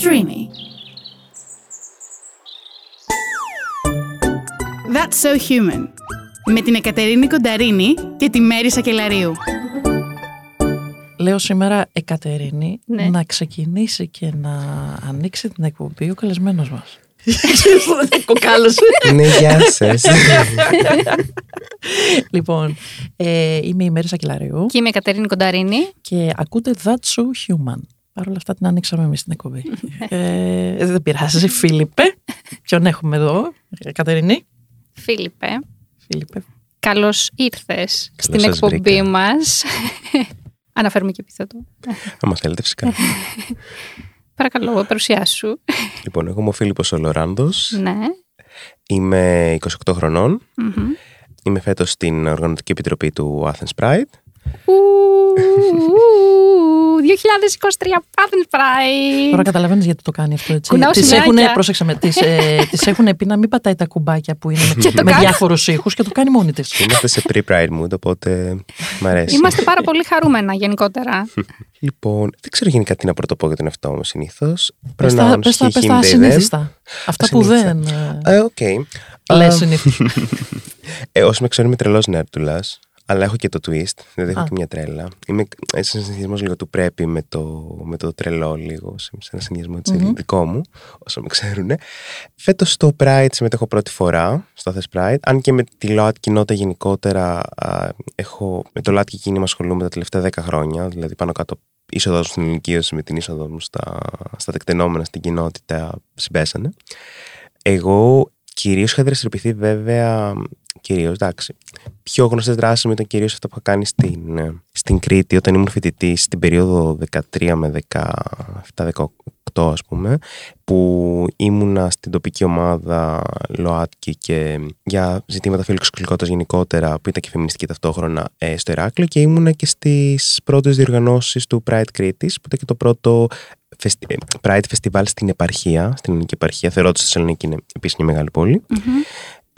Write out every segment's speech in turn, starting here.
Streamy. That's So Human με την Εκατερίνη Κονταρίνη και τη Μέρη Σακελαρίου. Λέω σήμερα Εκατερίνη Ναι. να ξεκινήσει και να ανοίξει την εκπομπή ο καλεσμένος μας. Κοκάλωσε. Ναι, γεια σας. λοιπόν, ε, είμαι η Μέρη Σακελαρίου Και είμαι η Κατερίνη Κονταρίνη. και ακούτε That's So Human. Παρ' όλα αυτά την ανοίξαμε εμείς την εκπομπή. ε, δεν πειράζει, Φίλιππε. Ποιον έχουμε εδώ, ε, Κατερίνη. Φίλιππε, Φίλιππε. καλώς ήρθες στην σας εκπομπή βρήκα. μας. Αναφέρουμε και επίθετο. Άμα θέλετε, φυσικά. Παρακαλώ, παρουσιάσου. λοιπόν, εγώ είμαι ο Φίλιππος Ολοράντος. ναι. Είμαι 28 χρονών. Μμμ. Είμαι φέτος στην Οργανωτική Επιτροπή του Athens Pride. Ου, ου, 2023 Athens Pride. Τώρα καταλαβαίνεις γιατί το κάνει αυτό έτσι. Κουνάω Τις σημαιάκια. έχουν, πρόσεξε με, τις, ε, τις έχουν πει να μην πατάει τα κουμπάκια που είναι με, το με κάνω. διάφορους ήχους και το κάνει μόνη της. Είμαστε σε pre-Pride mood, οπότε μ' αρέσει. Είμαστε πάρα πολύ χαρούμενα γενικότερα. Λοιπόν, δεν ξέρω γενικά τι να πρωτοπώ για τον εαυτό μου συνήθως. Πες τα, πες τα, πες τα ασυνήθιστα. Αυτά που δεν Ασυνήθιστα. Ε, οκ. λες Α, συνήθως. Ε, όσοι με ξέρουν, είμαι τρελός νέρτουλα. Αλλά έχω και το twist, δηλαδή έχω Α. και μια τρέλα. Είμαι έτσι ένα συνδυασμό λίγο του πρέπει με το, με το τρελό, λίγο. Σε σε ένα συνδυασμό έτσι, Μμμ. δικό μου, όσο με ξέρουν. Φέτος στο Pride συμμετέχω πρώτη φορά, στο Athens Pride. Αν και με τη ΛΟΑΤ κοινότητα γενικότερα, α, έχω, με το ΛΟΑΤ κίνημα ασχολούμαι τα τελευταία 10 χρόνια. Δηλαδή πάνω κάτω είσοδος στην ηλικίωση με την είσοδο μου στα, στα τεκτενόμενα στην κοινότητα συμπέσανε. Εγώ κυρίως είχα δραστηριοποιηθεί βέβαια. Κυρίως, εντάξει. Πιο γνωστές δράσεις μου ήταν κυρίως αυτά που είχα κάνει στην, ε, στην Κρήτη όταν ήμουν φοιτητή στην περίοδο 13 με 17-18, ας πούμε, που ήμουνα στην τοπική ομάδα ΛΟΑΤΚΙ και για ζητήματα φιλοξενικότητας γενικότερα, που ήταν και φεμινιστική ταυτόχρονα ε, στο Ηράκλειο και ήμουνα και στις πρώτες διοργανώσεις του Pride Κρήτης, που ήταν και το πρώτο φεστι- ε, Pride Festival στην επαρχία, στην ελληνική επαρχία. Θεωρώ ότι στη Θεσσαλονίκη είναι επίσης μια μεγάλη πόλη. Μμμ.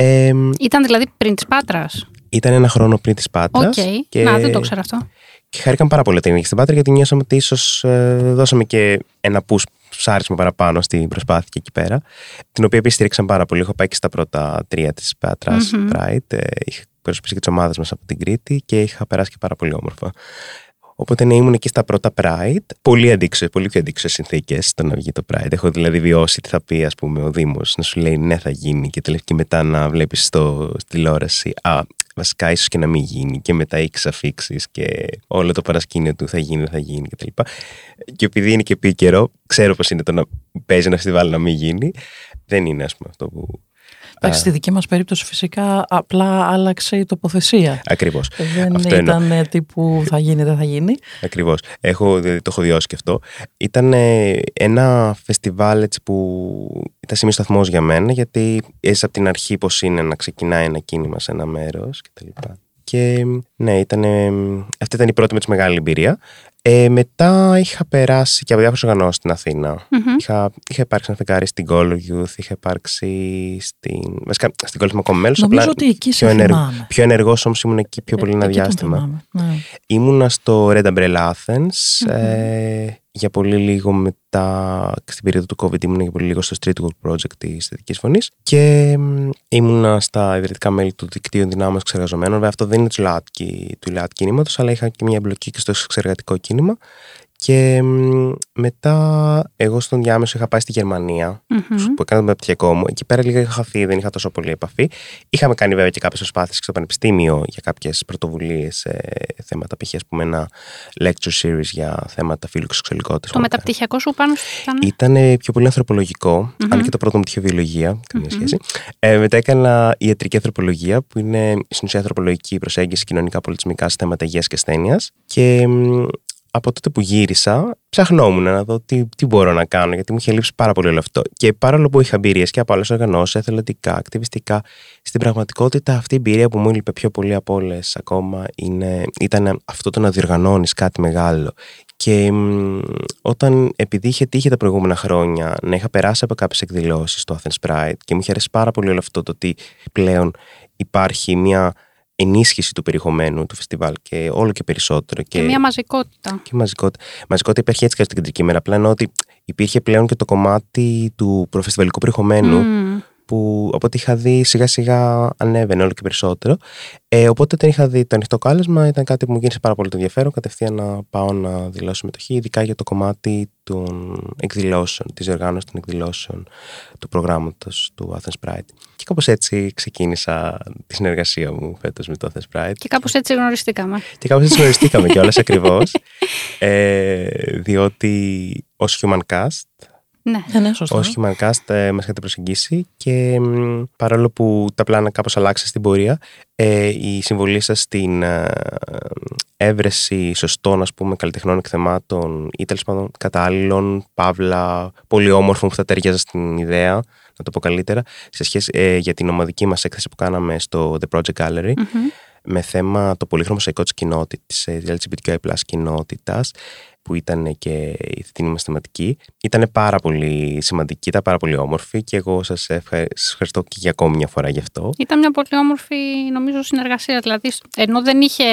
Ε, Ήταν δηλαδή πριν της Πάτρας. ήταν ένα χρόνο πριν της Πάτρας. Οκ. Να, δεν το ξέρω αυτό. Και χάρηκαν πάρα πολύ την στην Πάτρα γιατί νιώσαμε ότι ίσως δώσαμε και ένα πουσάρισμα παραπάνω στην προσπάθεια εκεί πέρα. Την οποία επίσης στήριξαν πάρα πολύ. Έχω πάει και στα πρώτα τρία της Πάτρας Μμμ. Pride. Ε, είχα προσπίσει και τις ομάδες μας από την Κρήτη και είχα περάσει και πάρα πολύ όμορφα. Οπότε ναι, ήμουν εκεί στα πρώτα Pride. Πολύ αντίξω, πολύ πιο αντίξω συνθήκες στο να βγει το Pride. Έχω δηλαδή βιώσει τι θα πει, ας πούμε, ο Δήμος να σου λέει ναι, θα γίνει και, τελε- και μετά να βλέπεις στη τηλεόραση. Α, βασικά ίσως και να μην γίνει. Και μετά έχει αφήξει και όλο το παρασκήνιο του θα γίνει, δεν θα γίνει κτλ. Και, και επειδή είναι και επίκαιρο, ξέρω πώς είναι το να παίζει ένα φεστιβάλ να μην γίνει. Δεν είναι, ας πούμε, αυτό που. Εντάξει, στη δική μας περίπτωση φυσικά απλά άλλαξε η τοποθεσία. Ακριβώς. Δεν Αυτό εννοώ. ήταν ε, τύπου θα γίνει, δεν θα γίνει. Ακριβώς. Έχω, δηλαδή, το έχω βιώσει και αυτό. Ήταν ε, ένα φεστιβάλ έτσι, που ήταν σημείο σταθμός για μένα, γιατί έζησα από την αρχή πώς είναι να ξεκινάει ένα κίνημα σε ένα μέρος κτλ. Και ναι, ήταν, αυτή ήταν η πρώτη με τη μεγάλη εμπειρία. Ε, μετά είχα περάσει και από διάφορε οργανώσεις στην Αθήνα. Μμμ. Είχα, είχα υπάρξει ένα φεγγάρι στην Call Youth, είχα υπάρξει στην. Βασικά στην Call είμαι ακόμα μέλος. Νομίζω ότι εκεί σε πιο, ενεργ, θυμάμαι. πιο ενεργός όμως ήμουν εκεί πιο Ε, πολύ ένα εκεί τον διάστημα. θυμάμαι, ναι. Ήμουνα στο Red Umbrella Athens ε, για πολύ λίγο μετά, στην περίοδο του COVID ήμουνα για πολύ λίγο στο Streetwork Project της Θετικής Φωνής και μ, ήμουνα στα ιδρυτικά μέλη του Δικτύου Δυνάμεων Εξεργαζομένων. Βέβαια αυτό δεν είναι του ΛΑΤΚΙ, του ΛΑΤ κινήματος, αλλά είχα και μια εμπλοκή και στο εξεργατικό κίνημα. Και μ, μετά εγώ στον διάμεσο είχα πάει στη Γερμανία Μμμ. που έκανα το μεταπτυχιακό μου. Εκεί πέρα λίγα είχα χαθεί, δεν είχα τόσο πολύ επαφή. Είχαμε κάνει βέβαια και κάποιες προσπάθειες στο Πανεπιστήμιο για κάποιες πρωτοβουλίες σε θέματα, π.χ. ας πούμε ένα lecture series για θέματα φίλου σεξουαλικότητας. Το μεταπτυχιακό σου πάνω σου ήταν; Ήταν πιο πολύ ανθρωπολογικό, Μμμ. αν και το πρώτο μου είχε βιολογία, καμία Μμμ. σχέση. Ε, μετά έκανα ιατρική ανθρωπολογία, που είναι στην ουσία ανθρωπολογική προσέγγιση κοινωνικά πολιτισμικά σε θέματα υγείας και ασθένειας. Και μ, από τότε που γύρισα, ψαχνόμουν να δω τι, τι μπορώ να κάνω, γιατί μου είχε λείψει πάρα πολύ όλο αυτό. Και παρόλο που είχα εμπειρίες και από άλλες οργανώσεις, εθελοντικά, ακτιβιστικά, στην πραγματικότητα αυτή η εμπειρία που μου έλειπε πιο πολύ από όλες ακόμα είναι, ήταν αυτό το να διοργανώνεις κάτι μεγάλο. Και μ, όταν, επειδή είχε τύχει τα προηγούμενα χρόνια να είχα περάσει από κάποιες εκδηλώσεις στο Athens Pride και μου είχε αρέσει πάρα πολύ όλο αυτό το ότι πλέον υπάρχει μια ενίσχυση του περιεχομένου του φεστιβάλ και όλο και περισσότερο. Και μια μαζικότητα. και μαζικότητα. Μαζικότητα υπάρχει έτσι και στην κεντρική μέρα. Απλά εννοώ ότι υπήρχε πλέον και το κομμάτι του προφεστιβαλικού περιεχομένου Μμμ. Που από ό,τι είχα δει σιγά σιγά ανέβαινε όλο και περισσότερο. Ε, οπότε όταν είχα δει το ανοιχτό κάλεσμα ήταν κάτι που μου γίνησε πάρα πολύ το ενδιαφέρον κατευθείαν να πάω να δηλώσω συμμετοχή ειδικά για το κομμάτι των εκδηλώσεων, της οργάνωσης των εκδηλώσεων του προγράμματος του Athens Pride. Και κάπως έτσι ξεκίνησα τη συνεργασία μου φέτος με το Athens Pride. Και κάπως έτσι γνωριστήκαμε. Και κάπως έτσι γνωριστήκαμε κιόλας ακριβώς. Ε, διότι ως Human Cast Ναι. Ναι, ναι, σωστό. ως Humancast ε, μας είχατε προσεγγίσει και μ, παρόλο που τα πλάνα κάπως αλλάξαν στην πορεία, ε, η συμβολή σας στην ε, έβρεση σωστών ας πούμε καλλιτεχνών εκθεμάτων ή τέλος πάντων κατάλληλων, παύλα, πολύ όμορφων που θα ταιριάζα στην ιδέα, να το πω καλύτερα, σε σχέση ε, για την ομαδική μας έκθεση που κάναμε στο The Project Gallery Μμμ. Με θέμα το πολύχρωμο σαϊκό της κοινότητας, της LGBTQI plus κοινότητας, που ήταν και η θετική μας θεματική. Ήταν πάρα πολύ σημαντική, ήταν πάρα πολύ όμορφη και εγώ σας, ευχα... σας ευχαριστώ και για ακόμη μια φορά γι' αυτό. Ήταν μια πολύ όμορφη, νομίζω, συνεργασία. Δηλαδή, ενώ δεν, είχε,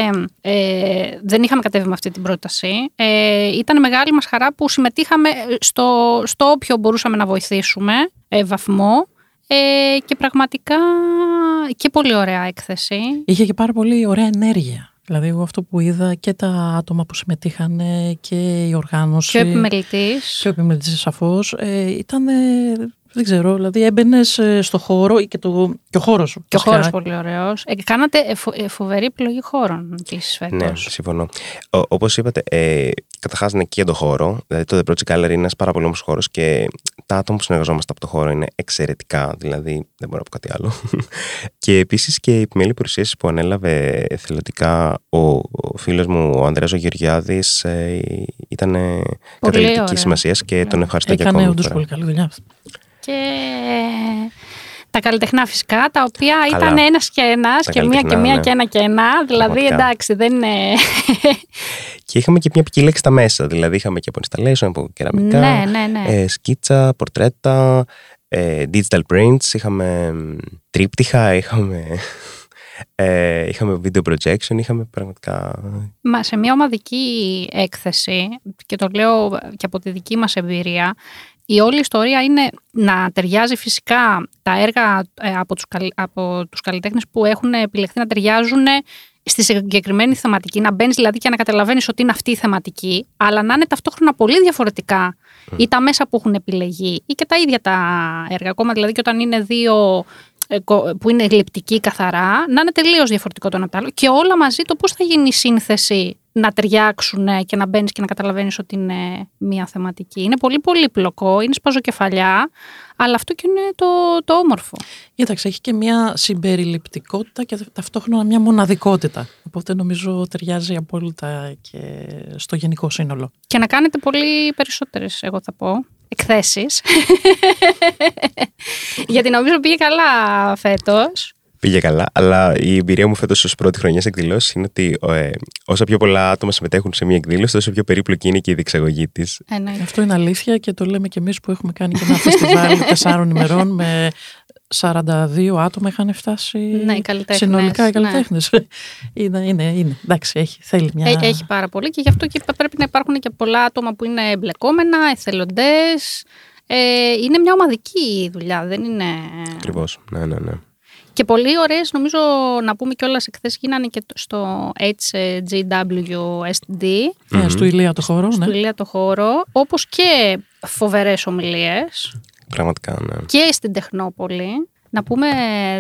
ε, δεν είχαμε κατέβει με αυτή την πρόταση, ε, ήταν μεγάλη μας χαρά που συμμετείχαμε στο, στο όποιο μπορούσαμε να βοηθήσουμε ε, βαθμό ε, και πραγματικά και πολύ ωραία έκθεση. Είχε και πάρα πολύ ωραία ενέργεια. Δηλαδή, εγώ αυτό που είδα και τα άτομα που συμμετείχαν και η οργάνωση. Και ο επιμελητής. Και ο επιμελητής, σαφώς. Ε, ήταν. Δεν ξέρω, δηλαδή έμπαινες στο χώρο και, το, και ο χώρος σου. Και ο φυσικά. χώρος πολύ ωραίος. Ε, κάνατε ε, φο- ε, φοβερή επιλογή χώρων επίσης φέτος. Ναι, συμφωνώ. Ο, όπως είπατε, ε, καταρχάς είναι και για τον χώρο. Δηλαδή το The Project Gallery είναι ένας πάρα πολύ όμορφος χώρος και τα άτομα που συνεργαζόμαστε από το χώρο είναι εξαιρετικά. Δηλαδή δεν μπορώ να πω κάτι άλλο. και επίσης και η επιμέλεια παρουσίαση που ανέλαβε εθελοντικά ο, ο φίλος μου ο Ανδρέας ο Γεωργιάδης ε, ήταν καταλητική ωραία. σημασίας και τον ευχαριστώ για Έκανε ακόμη όντως φορά. πολύ καλή δουλειά. Και τα καλλιτεχνά φυσικά, τα οποία Καλά. ήταν ένας και ένας Τα και μία και καλλιτεχνά, μία ναι. και ένα και ένα. Δηλαδή, Πραγματικά. εντάξει, δεν είναι. Και είχαμε και μια ποικιλία και στα μέσα. Δηλαδή είχαμε και από installation, από κεραμικά, ναι, ναι, ναι. ε, σκίτσα, πορτρέτα, ε, digital prints, είχαμε μ, τρίπτυχα, είχαμε, ε, είχαμε video projection, είχαμε πραγματικά... Μα σε μια ομαδική έκθεση, και το λέω και από τη δική μας εμπειρία, η όλη ιστορία είναι να ταιριάζει φυσικά τα έργα ε, από τους, καλ- από τους καλλιτέχνες που έχουν επιλεχθεί να ταιριάζουν στη συγκεκριμένη θεματική, να μπαίνεις δηλαδή και να καταλαβαίνεις ότι είναι αυτή η θεματική, αλλά να είναι ταυτόχρονα πολύ διαφορετικά ή τα μέσα που έχουν επιλεγεί ή και τα ίδια τα έργα. Ακόμα δηλαδή και όταν είναι δύο ε, κο- που είναι γλυπτική καθαρά, να είναι τελείως διαφορετικό το ένα από το άλλο. Και όλα μαζί το πώς θα γίνει η σύνθεση να ταιριάξουν και να μπαίνεις και να καταλαβαίνεις ότι είναι μία θεματική. Είναι πολύ πολύπλοκο, είναι σπαζοκεφαλιά, αλλά αυτό και είναι το, το όμορφο. Κοίταξε, έχει και μια συμπεριληπτικότητα και ταυτόχρονα μια μοναδικότητα. Οπότε νομίζω ταιριάζει απόλυτα και στο γενικό σύνολο. Και να κάνετε πολύ περισσότερες, εγώ θα πω, εκθέσεις. Γιατί νομίζω πήγε καλά φέτος. Πήγε καλά, αλλά η εμπειρία μου φέτος ως πρώτη χρονιά σε εκδηλώσεις είναι ότι ε, όσα πιο πολλά άτομα συμμετέχουν σε μια εκδήλωση, τόσο πιο περίπλοκη είναι και η διεξαγωγή της. Εννοείται. Αυτό είναι αλήθεια και το λέμε και εμείς που έχουμε κάνει και ένα φεστιβάλ τεσσάρων ημερών με 42 άτομα είχαν φτάσει Ναι, οι καλλιτέχνες, συνολικά οι ναι. καλλιτέχνες. είναι, είναι, είναι. Εντάξει, έχει, θέλει μια... Ε, Έχει πάρα πολύ και γι' αυτό και πρέπει να υπάρχουν και πολλά άτομα που είναι εμπλεκόμενα, εθελοντές. Ε, είναι μια ομαδική δουλειά, δεν είναι... Ακριβώς, ναι, ναι, ναι. Και πολύ ωραίες, νομίζω να πούμε κιόλας εκθέσεις γίνανε και στο HGWSD, Ε, στο ηλία το χώρο, στο ναι. Ηλία το χώρο, όπως και φοβερές ομιλίες Πραγματικά, ναι. και στην Τεχνόπολη. Να πούμε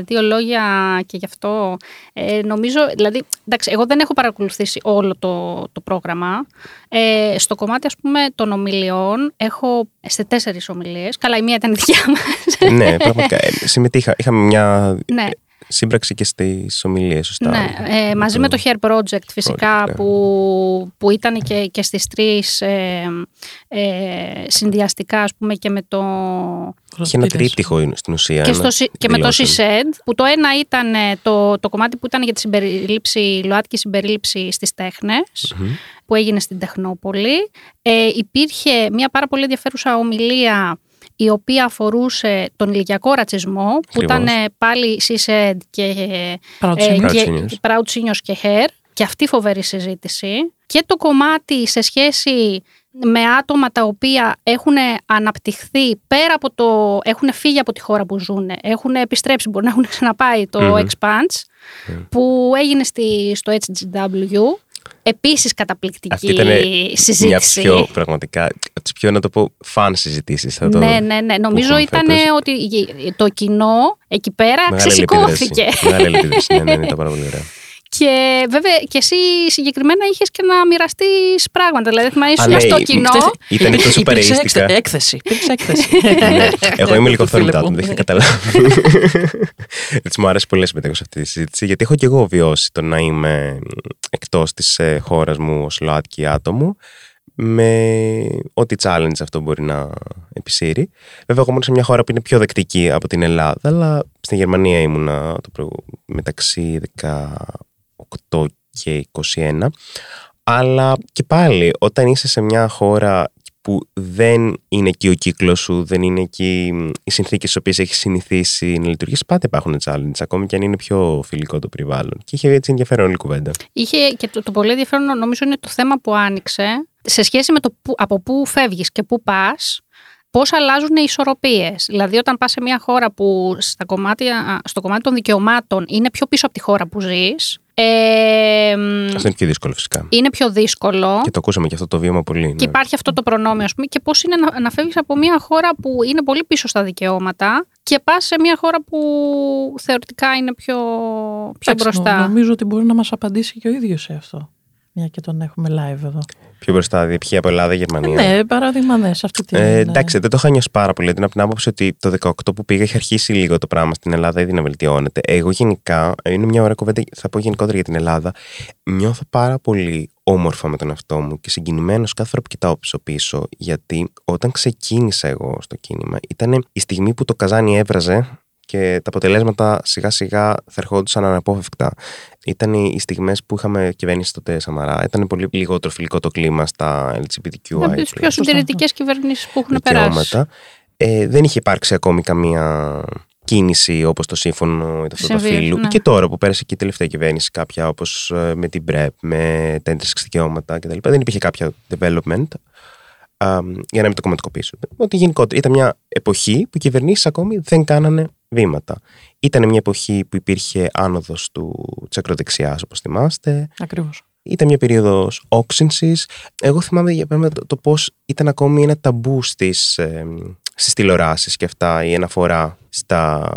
δύο λόγια και γι' αυτό. Ε, νομίζω, δηλαδή, εντάξει, εγώ δεν έχω παρακολουθήσει όλο το, το πρόγραμμα. Ε, στο κομμάτι, ας πούμε, των ομιλιών, έχω σε τέσσερις ομιλίες. Καλά, η μία ήταν η δικιά μας. ναι, πραγματικά. ε, συμμετείχα. Είχαμε μια ναι, σύμπραξη και στις ομιλίες, σωστά. ναι. Ε, μαζί με το Hair Project, φυσικά, Project, ναι. που, που ήταν και, και στις τρεις ε, ε, συνδυαστικά, ας πούμε, και με το... Είχε ένα τρίπτυχο είναι στην ουσία. και, ένα στο, σι- και με το εκδηλώσεων. CISED, που το ένα ήταν ε, το, το κομμάτι που ήταν για τη συμπερίληψη, ΛΟΑΤΚΙ συμπερίληψη στις τέχνες, Μμμ. που έγινε στην Τεχνόπολη. Ε, υπήρχε μια πάρα πολύ ενδιαφέρουσα ομιλία η οποία αφορούσε τον ηλικιακό ρατσισμό, που Ακριβώς. ήταν ε, πάλι CISED και, Proud ε, Seniors. Proud και Seniors. Proud Seniors και Hair. Και αυτή φοβερή συζήτηση. Και το κομμάτι σε σχέση με άτομα τα οποία έχουν αναπτυχθεί πέρα από το. έχουν φύγει από τη χώρα που ζουν, έχουν επιστρέψει, μπορεί να έχουν ξαναπάει το Μμμ. Expanse, που έγινε στη, στο HGW. Επίσης καταπληκτική Αυτή ήταν μια από συζήτηση. τι πιο πραγματικά, από τις πιο να το πω φαν συζητήσεις. θα το- Ναι, ναι, ναι. Νομίζω έχουμε ήταν φέτος. ότι το κοινό εκεί πέρα Μεγάλη ξεσηκώθηκε. αλληλεπίδραση. Μεγάλη αλληλεπίδραση, ναι, ναι, ναι, ήταν πάρα πολύ ωραία. Και βέβαια και εσύ συγκεκριμένα είχες και να μοιραστείς πράγματα. Δηλαδή, θυμάμαι, ήσουν ναι, στο η- κοινό. ξέρετε, Ήταν Υπήρξε- τόσο υπήρξε παρεΐστικα. έκθε- Έκθεση. Υπήρξε έκθεση. Ναι. Εγώ είμαι λίγο Του φίλου θόρυβο μου. δεν έχετε καταλάβει. Έτσι μου άρεσε πολύ να συμμετέχω σε αυτή τη συζήτηση, γιατί έχω και εγώ βιώσει το να είμαι εκτός της χώρας μου ω ΛΟΑΤΚΙ άτομο, με ό,τι challenge αυτό μπορεί να επισύρει. Βέβαια, εγώ ήμουν σε μια χώρα που είναι πιο δεκτική από την Ελλάδα, αλλά στην Γερμανία ήμουνα το προ... μεταξύ 18 και 21. Αλλά και πάλι, όταν είσαι σε μια χώρα που δεν είναι εκεί ο κύκλος σου, δεν είναι εκεί οι συνθήκες στις οποίες έχεις συνηθίσει να λειτουργήσει, πάντα υπάρχουν challenges, ακόμη και αν είναι πιο φιλικό το περιβάλλον. Και είχε έτσι ενδιαφέρον όλη η κουβέντα. Είχε και το, το πολύ ενδιαφέρον νομίζω είναι το θέμα που άνοιξε σε σχέση με το που, από πού φεύγεις και πού πας, πώς αλλάζουν οι ισορροπίες. Δηλαδή όταν πας σε μια χώρα που στα κομμάτια, στο κομμάτι των δικαιωμάτων είναι πιο πίσω από τη χώρα που ζεις, ε, μ, Αυτό είναι πιο δύσκολο φυσικά. είναι πιο δύσκολο. Και το ακούσαμε και αυτό το βίωμα πολύ. Και ναι. υπάρχει αυτό το προνόμιο, ας πούμε, και πώς είναι να, να φεύγεις από μια χώρα που είναι πολύ πίσω στα δικαιώματα και πας σε μια χώρα που θεωρητικά είναι πιο, πιο Εντάξει, νο- μπροστά. Νομίζω ότι μπορεί να μας απαντήσει και ο ίδιος σε αυτό. Μια και τον έχουμε live εδώ. Πιο μπροστά, δηλαδή ποιοι από Ελλάδα, Γερμανία. Ναι, παράδειγμα, ναι, σε αυτή την. Ε, ε, εντάξει, δεν το είχα νιώσει πάρα πολύ. Ήταν από την άποψη ότι το 18 που πήγα είχε αρχίσει λίγο το πράγμα στην Ελλάδα, ήδη να βελτιώνεται. Εγώ γενικά, είναι μια ωραία κουβέντα, θα πω γενικότερα για την Ελλάδα. Νιώθω πάρα πολύ όμορφα με τον εαυτό μου και συγκινημένος κάθε φορά που κοιτάω πίσω-πίσω. Γιατί όταν ξεκίνησα εγώ στο κίνημα, ήταν η στιγμή που το καζάνι έβραζε και τα αποτελέσματα σιγά σιγά θα ερχόντουσαν αναπόφευκτα. Ήταν οι οι στιγμές που είχαμε κυβέρνηση τότε Σαμαρά. Ήταν πολύ λιγότερο φιλικό το κλίμα στα LGBTQI. Είναι από τι πιο συντηρητικές κυβερνήσεις που έχουν περάσει. δικαιώματα. Ε, δεν είχε υπάρξει ακόμη καμία κίνηση όπως το σύμφωνο ή το αυτό το Συμβεί, φύλου. ναι. Και τώρα που πέρασε και η τελευταία κυβέρνηση κάποια όπως ε, με την ΠΡΕΠ, με τα έντρες δικαιώματα κτλ. Δεν υπήρχε κάποια development α, για να μην το κομματικοποιήσω. Ότι γενικότερα ήταν μια εποχή που οι κυβερνήσεις ακόμη δεν κάνανε βήματα. Ήταν μια εποχή που υπήρχε άνοδος του της ακροδεξιάς όπως θυμάστε. Ακριβώς. Ήταν μια περίοδος όξυνσης. Εγώ θυμάμαι για παράδειγμα το, το πώς ήταν ακόμη ένα ταμπού στις στις τηλεοράσεις και αυτά η αναφορά στα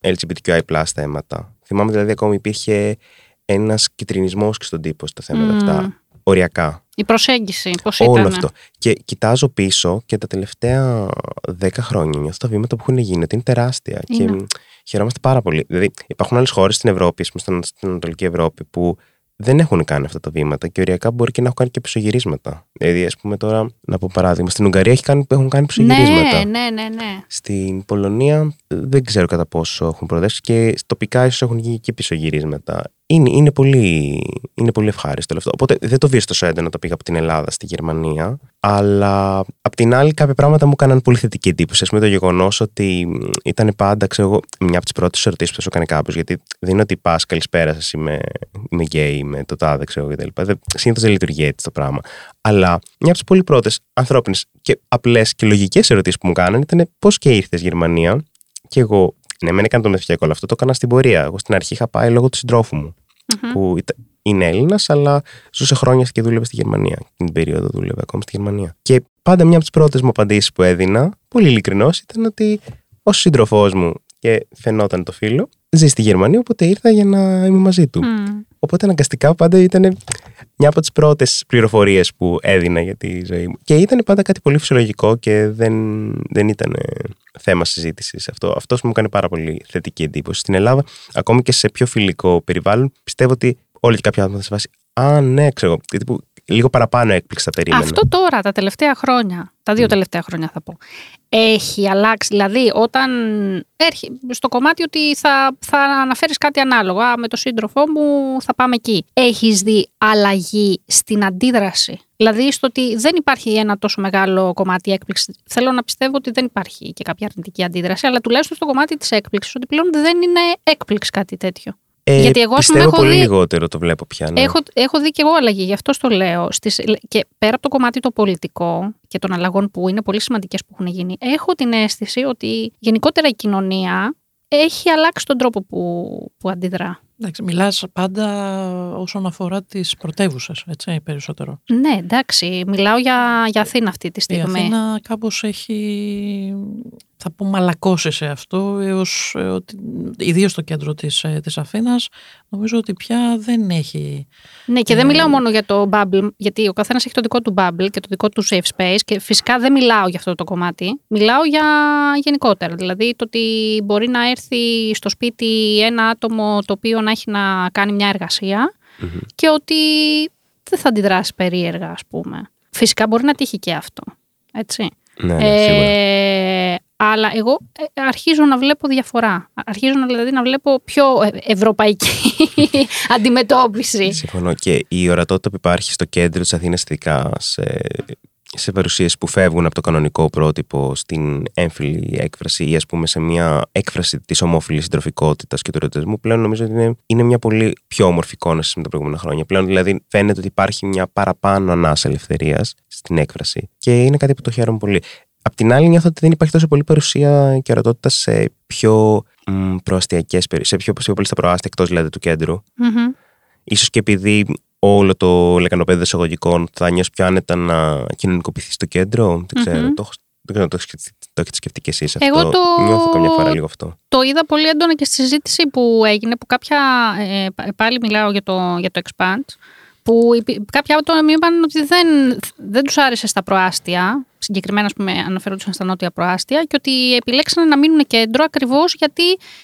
LGBTQI θέματα. Θυμάμαι δηλαδή ακόμη υπήρχε ένας κυτρινισμός και στον τύπο στα θέματα Μμμ. αυτά. Οριακά. Η προσέγγιση, πώς ήταν. Όλο αυτό. Και κοιτάζω πίσω και τα τελευταία δέκα χρόνια νιώθω τα βήματα που έχουν γίνει ότι είναι τεράστια. Είναι. Και μ, χαιρόμαστε πάρα πολύ. Δηλαδή, υπάρχουν άλλες χώρες στην Ευρώπη, ας πούμε, στην, στην Ανατολική Ευρώπη, που δεν έχουν κάνει αυτά τα βήματα και οριακά μπορεί και να έχουν κάνει και πισωγυρίσματα. Δηλαδή, ας πούμε τώρα, να πω παράδειγμα, στην Ουγγαρία έχει κάνει, έχουν κάνει πισωγυρίσματα. Ναι, ναι, ναι, ναι. Στην Πολωνία ε, δεν ξέρω κατά πόσο έχουν προοδεύσει και τοπικά ίσως έχουν γίνει και πισωγυρίσματα. Είναι, είναι, πολύ, είναι πολύ ευχάριστο όλο αυτό. Οπότε δεν το βίωσα τόσο έντονα το πήγα από την Ελλάδα στη Γερμανία. Αλλά απ' την άλλη, κάποια πράγματα μου έκαναν πολύ θετική εντύπωση. Α πούμε το γεγονός ότι μ, ήταν πάντα, ξέρω εγώ, μια από τις πρώτες ερωτήσεις που θα σου έκανε κάποιος. Γιατί δεν είναι ότι πας, καλησπέρα σα, είμαι, είμαι γκέι, είμαι το τάδε, ξέρω εγώ κτλ. Συνήθως δεν λειτουργεί έτσι το πράγμα. Αλλά μια από τις πολύ πρώτες ανθρώπινες και απλές και λογικές ερωτήσεις που μου κάνανε ήταν πώς και ήρθες Γερμανία. Και εγώ, ναι, μεν έκανα το μεθυσιακό, αλλά αυτό το έκανα στην πορεία. Εγώ στην αρχή είχα πάει λόγω του συντρόφου μου, Μμμ. που ήταν- είναι Έλληνας, αλλά ζούσε χρόνια και δούλευε στη Γερμανία. Εκείνη την περίοδο δούλευε ακόμα στη Γερμανία. Και πάντα μια από τις πρώτες μου απαντήσεις που έδινα, πολύ ειλικρινώς, ήταν ότι ω σύντροφός μου και φαινόταν το φίλο, ζει στη Γερμανία, οπότε ήρθα για να είμαι μαζί του. Μμ. Οπότε αναγκαστικά πάντα ήταν μια από τις πρώτες πληροφορίες που έδινα για τη ζωή μου. Και ήταν πάντα κάτι πολύ φυσιολογικό και δεν, δεν ήταν θέμα συζήτησης αυτό. Αυτός μου έκανε πάρα πολύ θετική εντύπωση. Στην Ελλάδα, ακόμη και σε πιο φιλικό περιβάλλον, πιστεύω ότι όλοι και κάποια άτομα θα σε βάσει. Α, ναι, ξέρω. γιατί που Λίγο παραπάνω έκπληξη θα περίμενα. Αυτό τώρα, τα τελευταία χρόνια, τα δύο τελευταία χρόνια θα πω, έχει αλλάξει. Δηλαδή, όταν έρχει στο κομμάτι ότι θα, θα αναφέρεις κάτι ανάλογο, Α, με τον σύντροφό μου θα πάμε εκεί. Έχεις δει αλλαγή στην αντίδραση; Δηλαδή, στο ότι δεν υπάρχει ένα τόσο μεγάλο κομμάτι έκπληξης. Θέλω να πιστεύω ότι δεν υπάρχει και κάποια αρνητική αντίδραση, αλλά τουλάχιστον στο κομμάτι της έκπληξης, ότι πλέον δεν είναι έκπληξη κάτι τέτοιο. Ε, Γιατί εγώ, ας πούμε, πιστεύω έχω πολύ δει- λιγότερο το βλέπω πια. Ναι. Έχω, έχω δει και εγώ αλλαγή, γι' αυτό το λέω. Στις, και πέρα από το κομμάτι το πολιτικό και των αλλαγών που είναι πολύ σημαντικές που έχουν γίνει, έχω την αίσθηση ότι γενικότερα η κοινωνία έχει αλλάξει τον τρόπο που, που αντιδρά. Εντάξει, μιλάς πάντα όσον αφορά τις πρωτεύουσες, έτσι, περισσότερο. Ναι, εντάξει, μιλάω για, για Αθήνα αυτή τη Η στιγμή. Αθήνα κάπως έχει, θα πω, μαλακώσει σε αυτό, έως ε, ότι, ιδίως στο κέντρο της, ε, της Αθήνας, νομίζω ότι πια δεν έχει... Ναι, και δεν Ε, μιλάω μόνο για το bubble, γιατί ο καθένας έχει το δικό του bubble και το δικό του safe space. Και φυσικά δεν μιλάω για αυτό το κομμάτι. Μιλάω για γενικότερα. Δηλαδή το ότι μπορεί να έρθει στο σπίτι ένα άτομο το οποίο να έχει να κάνει μια εργασία Μμμ. και ότι δεν θα αντιδράσει περίεργα, ας πούμε. Φυσικά μπορεί να τύχει και αυτό. Έτσι. Ναι, ναι, σίγουρα. Ε, αλλά εγώ ε, αρχίζω να βλέπω διαφορά. Αρχίζω να, δηλαδή να βλέπω πιο ε, ευρωπαϊκή αντιμετώπιση. Συμφωνώ. Και η ορατότητα που υπάρχει στο κέντρο της Αθήνας, ειδικά σε, σε παρουσίες που φεύγουν από το κανονικό πρότυπο στην έμφυλη έκφραση ή ας πούμε σε μια έκφραση της ομόφυλης συντροφικότητας και του ερωτισμού, πλέον νομίζω ότι είναι, είναι μια πολύ πιο όμορφη εικόνα σε με τα προηγούμενα χρόνια. Πλέον δηλαδή φαίνεται ότι υπάρχει μια παραπάνω ανάσα ελευθερίας στην έκφραση και είναι κάτι που το χαίρομαι πολύ. Απ' την άλλη, νιώθω ότι δεν υπάρχει τόσο πολύ παρουσία και ορατότητα σε πιο προαστιακές περιοχέ, σε πιο, πιο πολύ στα προάστια εκτός δηλαδή του κέντρου. Μμμ. Ίσως και επειδή όλο το λεκανοπέδιο εισαγωγικών θα νιώσει πιο άνετα να κοινωνικοποιηθεί στο κέντρο; Δεν ξέρω, Μμμ. το, έχω- δεν ξέρω αν το, έχετε σκεφτεί- το έχετε σκεφτεί κι εσείς αυτό. Εγώ το- Νιώθω καμιά φορά λίγο αυτό. Το είδα πολύ έντονα και στη συζήτηση που έγινε, που κάποια, ε, πα- πάλι μιλάω για το, για το Expand, που υπή- κάποια άτομα μου είπαν ότι δεν, δεν τους άρεσε στα προάστια, συγκεκριμένα ας πούμε, αναφέρονταν στα νότια προάστια, και ότι επιλέξανε να μείνουν κέντρο ακριβώς γιατί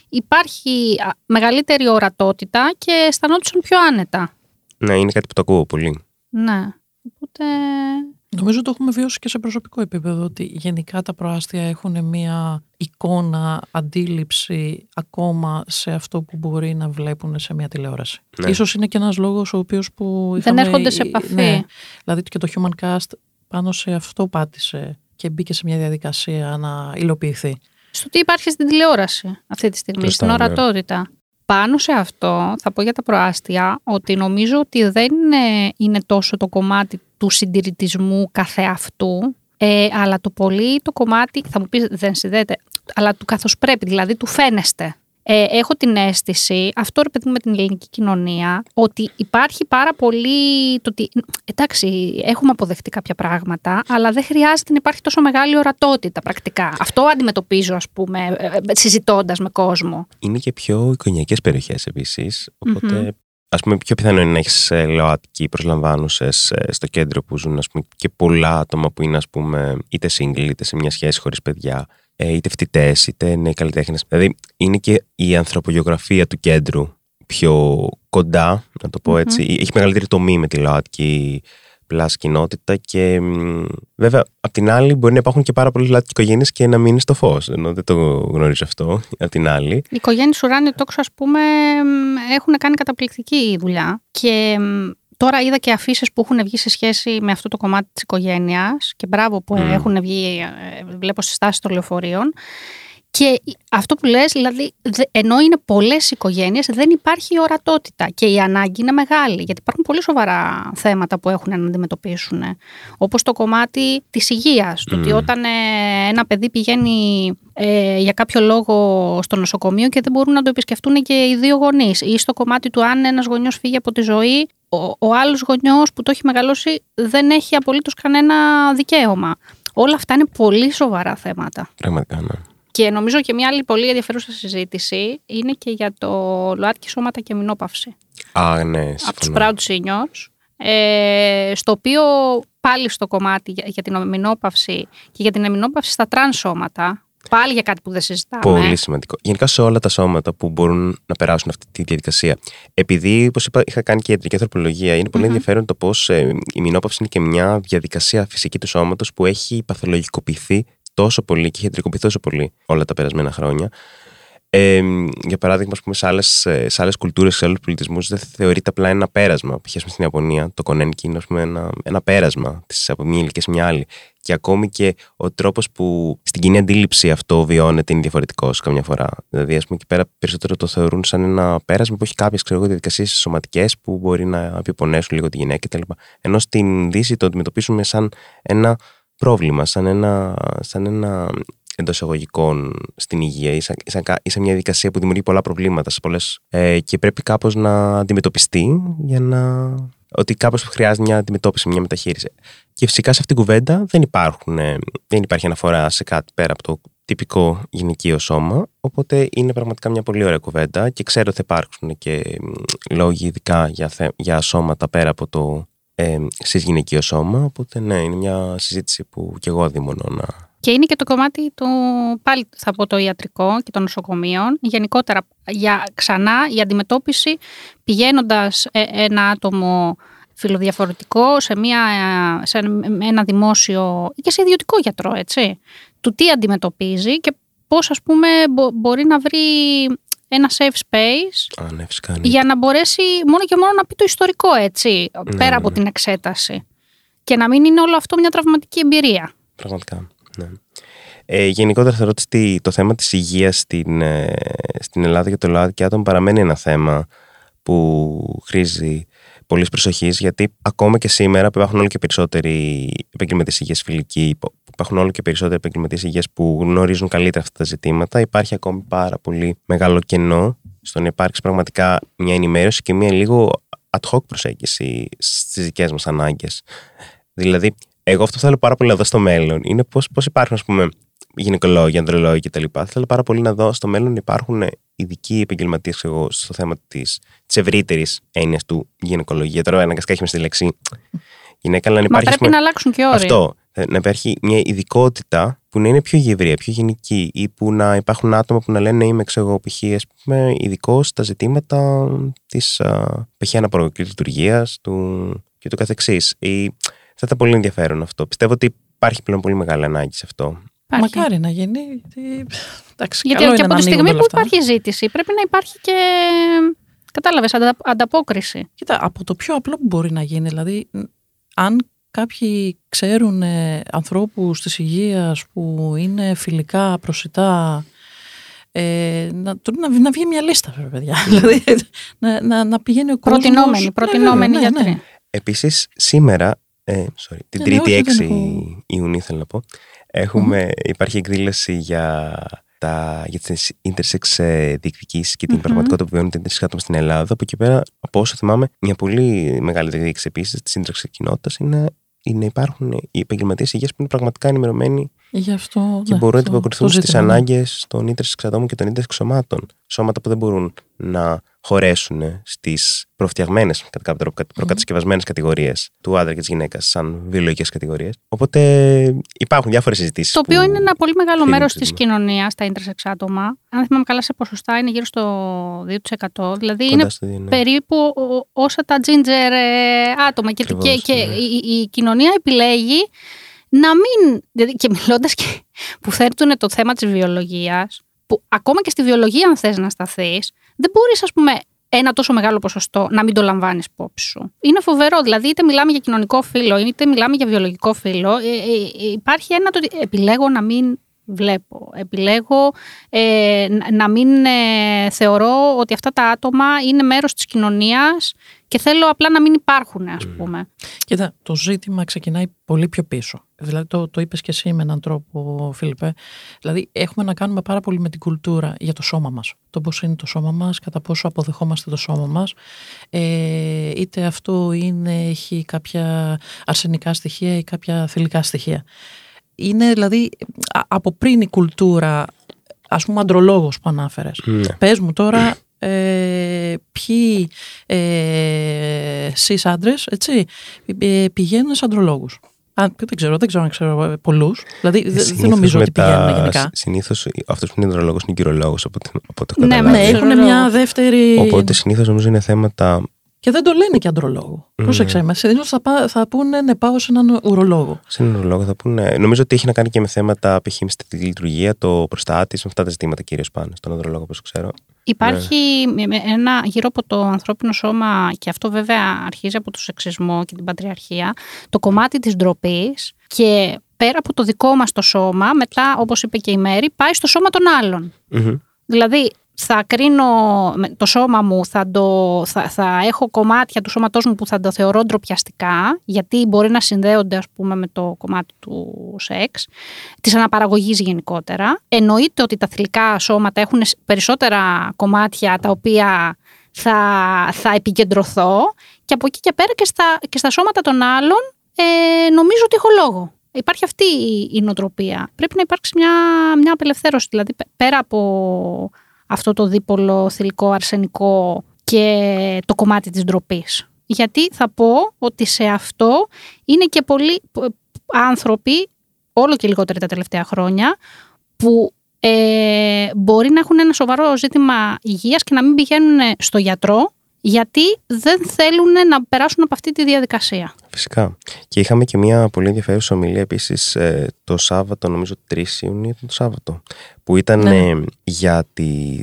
υπάρχει α, μεγαλύτερη ορατότητα και αισθανόντουσαν πιο άνετα. Ναι, είναι κάτι που το ακούω πολύ. Ναι. Οπότε. Νομίζω το έχουμε βιώσει και σε προσωπικό επίπεδο ότι γενικά τα προάστια έχουν μία εικόνα, αντίληψη ακόμα σε αυτό που μπορεί να βλέπουν σε μια τηλεόραση. Ναι. Ίσως είναι και ένας λόγος ο οποίος που Δεν είχαμε- έρχονται σε επαφή. Ναι, δηλαδή και το Human Cast πάνω σε αυτό πάτησε και μπήκε σε μια διαδικασία να υλοποιηθεί. στο τι υπάρχει στην τηλεόραση αυτή τη στιγμή, Σωστά, στην ναι. ορατότητα. Πάνω σε αυτό θα πω για τα προάστια ότι νομίζω ότι δεν είναι, είναι τόσο το κομμάτι του συντηρητισμού καθεαυτού, ε, αλλά το πολύ το κομμάτι, θα μου πεις δεν συνδέεται, αλλά του καθώς πρέπει, δηλαδή του φαίνεστε. Ε, έχω την αίσθηση, αυτό ρε παιδί μου με την ελληνική κοινωνία, ότι υπάρχει πάρα πολύ το ότι, εντάξει, έχουμε αποδεχτεί κάποια πράγματα, αλλά δεν χρειάζεται να υπάρχει τόσο μεγάλη ορατότητα πρακτικά. Αυτό αντιμετωπίζω, ας πούμε, ε, ε, συζητώντας με κόσμο. Είναι και πιο εικονιακέ περιοχές επίσης. Οπότε, Μμμ. ας πούμε, πιο πιθανό είναι να έχεις ΛΟΑΤΚΙ προσλαμβάνουσες στο κέντρο που ζουν ας πούμε, και πολλά άτομα που είναι ας πούμε, είτε single είτε σε μια σχέση χωρίς παιδιά, ε, είτε φοιτητές είτε νέοι καλλιτέχνες. Δηλαδή, είναι και η ανθρωπογεωγραφία του κέντρου πιο κοντά, να το πω Μμμ. έτσι. Έχει μεγαλύτερη τομή με τη ΛΟΑΤΚΙ plus κοινότητα και μ, βέβαια απ' την άλλη μπορεί να υπάρχουν και πάρα πολλοί ΛΟΑΤΚΙ οικογένειες και να μείνει στο φως ενώ δεν το γνωρίζω αυτό απ' την άλλη Οι οικογένειες Ουράνιο Τόξο, ας πούμε, μ, έχουν κάνει καταπληκτική δουλειά. Και μ, τώρα είδα και αφίσες που έχουν βγει σε σχέση με αυτό το κομμάτι της οικογένειας. Και μπράβο που Μμ. έχουν βγει, ε, βλέπω στις στάσεις των λεωφορείων. Και αυτό που λες, δηλαδή, δε- ενώ είναι πολλές οικογένειες, δεν υπάρχει ορατότητα και η ανάγκη είναι μεγάλη, γιατί υπάρχουν πολύ σοβαρά θέματα που έχουν να αντιμετωπίσουν. Όπως το κομμάτι της υγείας, το ότι Μμ. όταν ε, ένα παιδί πηγαίνει ε, για κάποιο λόγο στο νοσοκομείο και δεν μπορούν να το επισκεφτούν και οι δύο γονείς ή στο κομμάτι του αν ένας γονιός φύγει από τη ζωή, ο, ο άλλος γονιός που το έχει μεγαλώσει δεν έχει απολύτως κανένα δικαίωμα. Όλα αυτά είναι πολύ σοβαρά θέματα. πραγματικά ναι. Και νομίζω και μια άλλη πολύ ενδιαφέρουσα συζήτηση είναι και για το ΛΟΑΤΚΙ σώματα και μηνόπαυση. Α, ναι, Από τους συμφωνώ. Proud Seniors, ε, στο οποίο πάλι στο κομμάτι για, για την ομινόπαυση και για την εμινόπαυση στα τραν σώματα, πάλι για κάτι που δεν συζητάμε. Πολύ σημαντικό. Γενικά σε όλα τα σώματα που μπορούν να περάσουν αυτή τη διαδικασία. Επειδή, όπως είπα, είχα κάνει και ιατρική ανθρωπολογία, είναι πολύ Μμμ. ενδιαφέρον το πώς η μηνόπαυση είναι και μια διαδικασία φυσική του σώματος που έχει παθολογικοποιηθεί τόσο πολύ και έχει ιατρικοποιηθεί τόσο πολύ όλα τα περασμένα χρόνια. Ε, για παράδειγμα, ας πούμε, σε άλλες σε άλλες κουλτούρες, σε άλλους πολιτισμούς, δεν θεωρείται απλά ένα πέρασμα. Π.χ. ας πούμε, στην Ιαπωνία, το κονένκι είναι ας πούμε, ένα, ένα πέρασμα της, από μια ηλικία σε μια άλλη. Και ακόμη και ο τρόπος που στην κοινή αντίληψη αυτό βιώνεται είναι διαφορετικός καμιά φορά. Δηλαδή, ας πούμε, εκεί πέρα περισσότερο το θεωρούν σαν ένα πέρασμα που έχει κάποιες διαδικασίες σωματικές που μπορεί να επιπονέσουν λίγο τη γυναίκα κτλ. Ενώ στην Δύση το αντιμετωπίσουμε σαν ένα πρόβλημα, σαν ένα, σαν ένα εντό εισαγωγικών στην υγεία ή σαν, σαν, μια διαδικασία που δημιουργεί πολλά προβλήματα σε πολλές, ε, και πρέπει κάπως να αντιμετωπιστεί για να... ότι κάπως χρειάζεται μια αντιμετώπιση, μια μεταχείριση. Και φυσικά σε αυτήν την κουβέντα δεν, υπάρχουν, ε, δεν υπάρχει αναφορά σε κάτι πέρα από το τυπικό γυναικείο σώμα, οπότε είναι πραγματικά μια πολύ ωραία κουβέντα και ξέρω ότι θα υπάρξουν και λόγοι ειδικά για, για σώματα πέρα από το ε, γυναικείο σώμα, οπότε ναι, είναι μια συζήτηση που και εγώ αδειμονώ να και είναι και το κομμάτι του, πάλι θα πω το ιατρικό και των νοσοκομείων, γενικότερα για ξανά η αντιμετώπιση πηγαίνοντας ε, ένα άτομο φιλοδιαφορετικό σε, μια, σε ένα δημόσιο και σε ιδιωτικό γιατρό, έτσι, του τι αντιμετωπίζει και πώς ας πούμε μπορεί να βρει ένα safe space Α, ναι, για να μπορέσει μόνο και μόνο να πει το ιστορικό, έτσι, ναι, πέρα ναι, από την εξέταση. Και να μην είναι όλο αυτό μια τραυματική εμπειρία. Πραγματικά. Ναι. Ε, γενικότερα θεωρώ ότι το θέμα της υγείας στην, ε, στην Ελλάδα και το ΛΟΑΤ και άτομα παραμένει ένα θέμα που χρήζει πολλής προσοχής, γιατί ακόμα και σήμερα που υπάρχουν όλο και περισσότεροι επαγγελματίες υγείας φιλικοί, που υπάρχουν όλο και περισσότεροι επαγγελματίες υγείας που γνωρίζουν καλύτερα αυτά τα ζητήματα, υπάρχει ακόμη πάρα πολύ μεγάλο κενό στο να υπάρξει πραγματικά μια ενημέρωση και μια λίγο ad hoc προσέγγιση στις δικές μας ανάγκες. Δηλαδή, εγώ αυτό θέλω πάρα πολύ να δω στο μέλλον είναι πώς πώς υπάρχουν, ας πούμε, γυναικολόγοι, ανδρολόγοι κτλ. Θέλω πάρα πολύ να δω στο μέλλον υπάρχουν ειδικοί επαγγελματίες στο θέμα της ευρύτερης έννοιας του γυναικολογία. Τώρα αναγκαστικά έχουμε στη λέξη γυναίκα, αλλά να υπάρχει. Μα πρέπει να αλλάξουν και όρια. Αυτό. Να υπάρχει μια ειδικότητα που να είναι πιο γευρία, πιο γενική ή που να υπάρχουν άτομα που να λένε είμαι ξέρω π.χ. ειδικός στα ζητήματα της π.χ. λειτουργίας του και το καθεξής. Ή θα ήταν πολύ ενδιαφέρον αυτό. Πιστεύω ότι υπάρχει πλέον πολύ μεγάλη ανάγκη σε αυτό. Υπάρχει. Μακάρι να γίνει. Εντάξει, γιατί καλό και από τη στιγμή που υπάρχει ζήτηση πρέπει να υπάρχει και. Κατάλαβες, ανταπόκριση. Κοίτα, από το πιο απλό που μπορεί να γίνει, δηλαδή, αν κάποιοι ξέρουν ε, ανθρώπους της υγείας που είναι φιλικά, προσιτά, ε, να, να, να βγει μια λίστα, παιδιά. δηλαδή, να, να, να πηγαίνει ο κόσμος... Προτινόμενοι, προτινόμενοι ναι, ναι, ναι. Επίσης, σήμερα ε, sorry, την ναι, ναι, Τρίτη 6 Ιουνίου θέλω να πω, εχουμε υπάρχει εκδήλωση για, τα, για τις intersex ε, διεκδικήσεις και την πραγματικότητα που βιώνουν τα intersex άτομα στην Ελλάδα. Από εκεί πέρα, από όσο θυμάμαι, μια πολύ μεγάλη διεκδίκηση επίσης της σύνταξη κοινότητας είναι, είναι υπάρχουν οι επαγγελματίες υγείας που είναι πραγματικά ενημερωμένοι Γι αυτό, και ναι, μπορούν να αντιποκριθούν στις ανάγκες των intersex ατόμων και των intersex σωμάτων. Σώματα που δεν μπορούν να χωρέσουν στις προφτιαγμένες, κατά κάποιο τρόπο, προκατασκευασμένες κατηγορίες του άντρα και της γυναίκας, σαν βιολογικές κατηγορίες. Οπότε υπάρχουν διάφορες συζητήσεις. Το οποίο είναι ένα πολύ μεγάλο μέρος της κοινωνίας, τα intersex άτομα. Αν θυμάμαι καλά, σε ποσοστά είναι γύρω στο 2%. Δηλαδή είναι ναι. περίπου όσα τα ginger ε, άτομα. Και, και, και ναι. η, η κοινωνία επιλέγει να μην. Δηλαδή, και μιλώντας και που θέτουν το θέμα της βιολογίας, που ακόμα και στη βιολογία, αν θες να σταθείς, δεν μπορείς, ας πούμε, ένα τόσο μεγάλο ποσοστό να μην το λαμβάνεις υπόψη σου. Είναι φοβερό. Δηλαδή, είτε μιλάμε για κοινωνικό φύλλο, είτε μιλάμε για βιολογικό φύλλο. Ε, ε, υπάρχει ένα το επιλέγω να μην βλέπω. Επιλέγω ε, να μην ε, θεωρώ ότι αυτά τα άτομα είναι μέρος της κοινωνίας και θέλω απλά να μην υπάρχουν, ας πούμε. Κοίτα, το ζήτημα ξεκινάει πολύ πιο πίσω. Δηλαδή, το, το είπες και εσύ με έναν τρόπο, Φίλιππε. Δηλαδή, έχουμε να κάνουμε πάρα πολύ με την κουλτούρα για το σώμα μας. Το πώς είναι το σώμα μας, κατά πόσο αποδεχόμαστε το σώμα μας. Ε, είτε αυτό είναι, έχει κάποια αρσενικά στοιχεία ή κάποια θηλυκά στοιχεία. Είναι δηλαδή από πριν η κουλτούρα, ας πούμε αντρολόγος που ανάφερες. Ναι. Πες μου τώρα ε, ποιοι ε, εσείς άντρες, έτσι, ε, πηγαίνουν σε αντρολόγους. Δεν ξέρω, δεν ξέρω αν ξέρω ε, πολλούς. Δηλαδή δεν νομίζω ότι πηγαίνουν γενικά. Συνήθως αυτός που είναι αντρολόγο είναι κυρολόγος από, από το Ναι, ναι, έχουν μια δεύτερη. Οπότε συνήθως νομίζω είναι θέματα και δεν το λένε και αντρολόγο. Mm. Πρόσεξε με. Συνήθως θα, θα πούνε να πάω σε έναν ουρολόγο. Σε έναν ουρολόγο θα πούνε. Νομίζω ότι έχει να κάνει και με θέματα π.χ. τη λειτουργία, το προστάτης, με αυτά τα ζητήματα κυρίως πάνω στον ανδρολόγο, όπως ξέρω. Υπάρχει ναι. ένα γύρω από το ανθρώπινο σώμα, και αυτό βέβαια αρχίζει από το σεξισμό και την πατριαρχία, το κομμάτι της ντροπής και πέρα από το δικό μας το σώμα, μετά όπως είπε και η Μέρη, πάει στο σώμα των άλλων. Μμμ. Δηλαδή θα κρίνω με το σώμα μου, θα, το, θα, θα έχω κομμάτια του σώματός μου που θα το θεωρώ ντροπιαστικά, γιατί μπορεί να συνδέονται ας πούμε με το κομμάτι του σεξ, της αναπαραγωγής γενικότερα. Εννοείται ότι τα θηλυκά σώματα έχουν σ- περισσότερα κομμάτια τα οποία θα, θα επικεντρωθώ και από εκεί και πέρα και στα, και στα σώματα των άλλων ε, νομίζω ότι έχω λόγο. Υπάρχει αυτή η, η νοοτροπία. Πρέπει να υπάρξει μια, μια απελευθέρωση. Δηλαδή, πε- πέρα από αυτό το δίπολο θηλυκό αρσενικό και το κομμάτι της ντροπής. Γιατί θα πω ότι σε αυτό είναι και πολλοί π- άνθρωποι, όλο και λιγότεροι τα τελευταία χρόνια, που ε, μπορεί να έχουν ένα σοβαρό ζήτημα υγείας και να μην πηγαίνουν στο γιατρό γιατί δεν θέλουν να περάσουν από αυτή τη διαδικασία. Φυσικά. Και είχαμε και μια πολύ ενδιαφέρουσα ομιλία επίσης το Σάββατο, νομίζω 3 Ιουνίου ήταν το Σάββατο, που ήταν Ναι. ε, για τις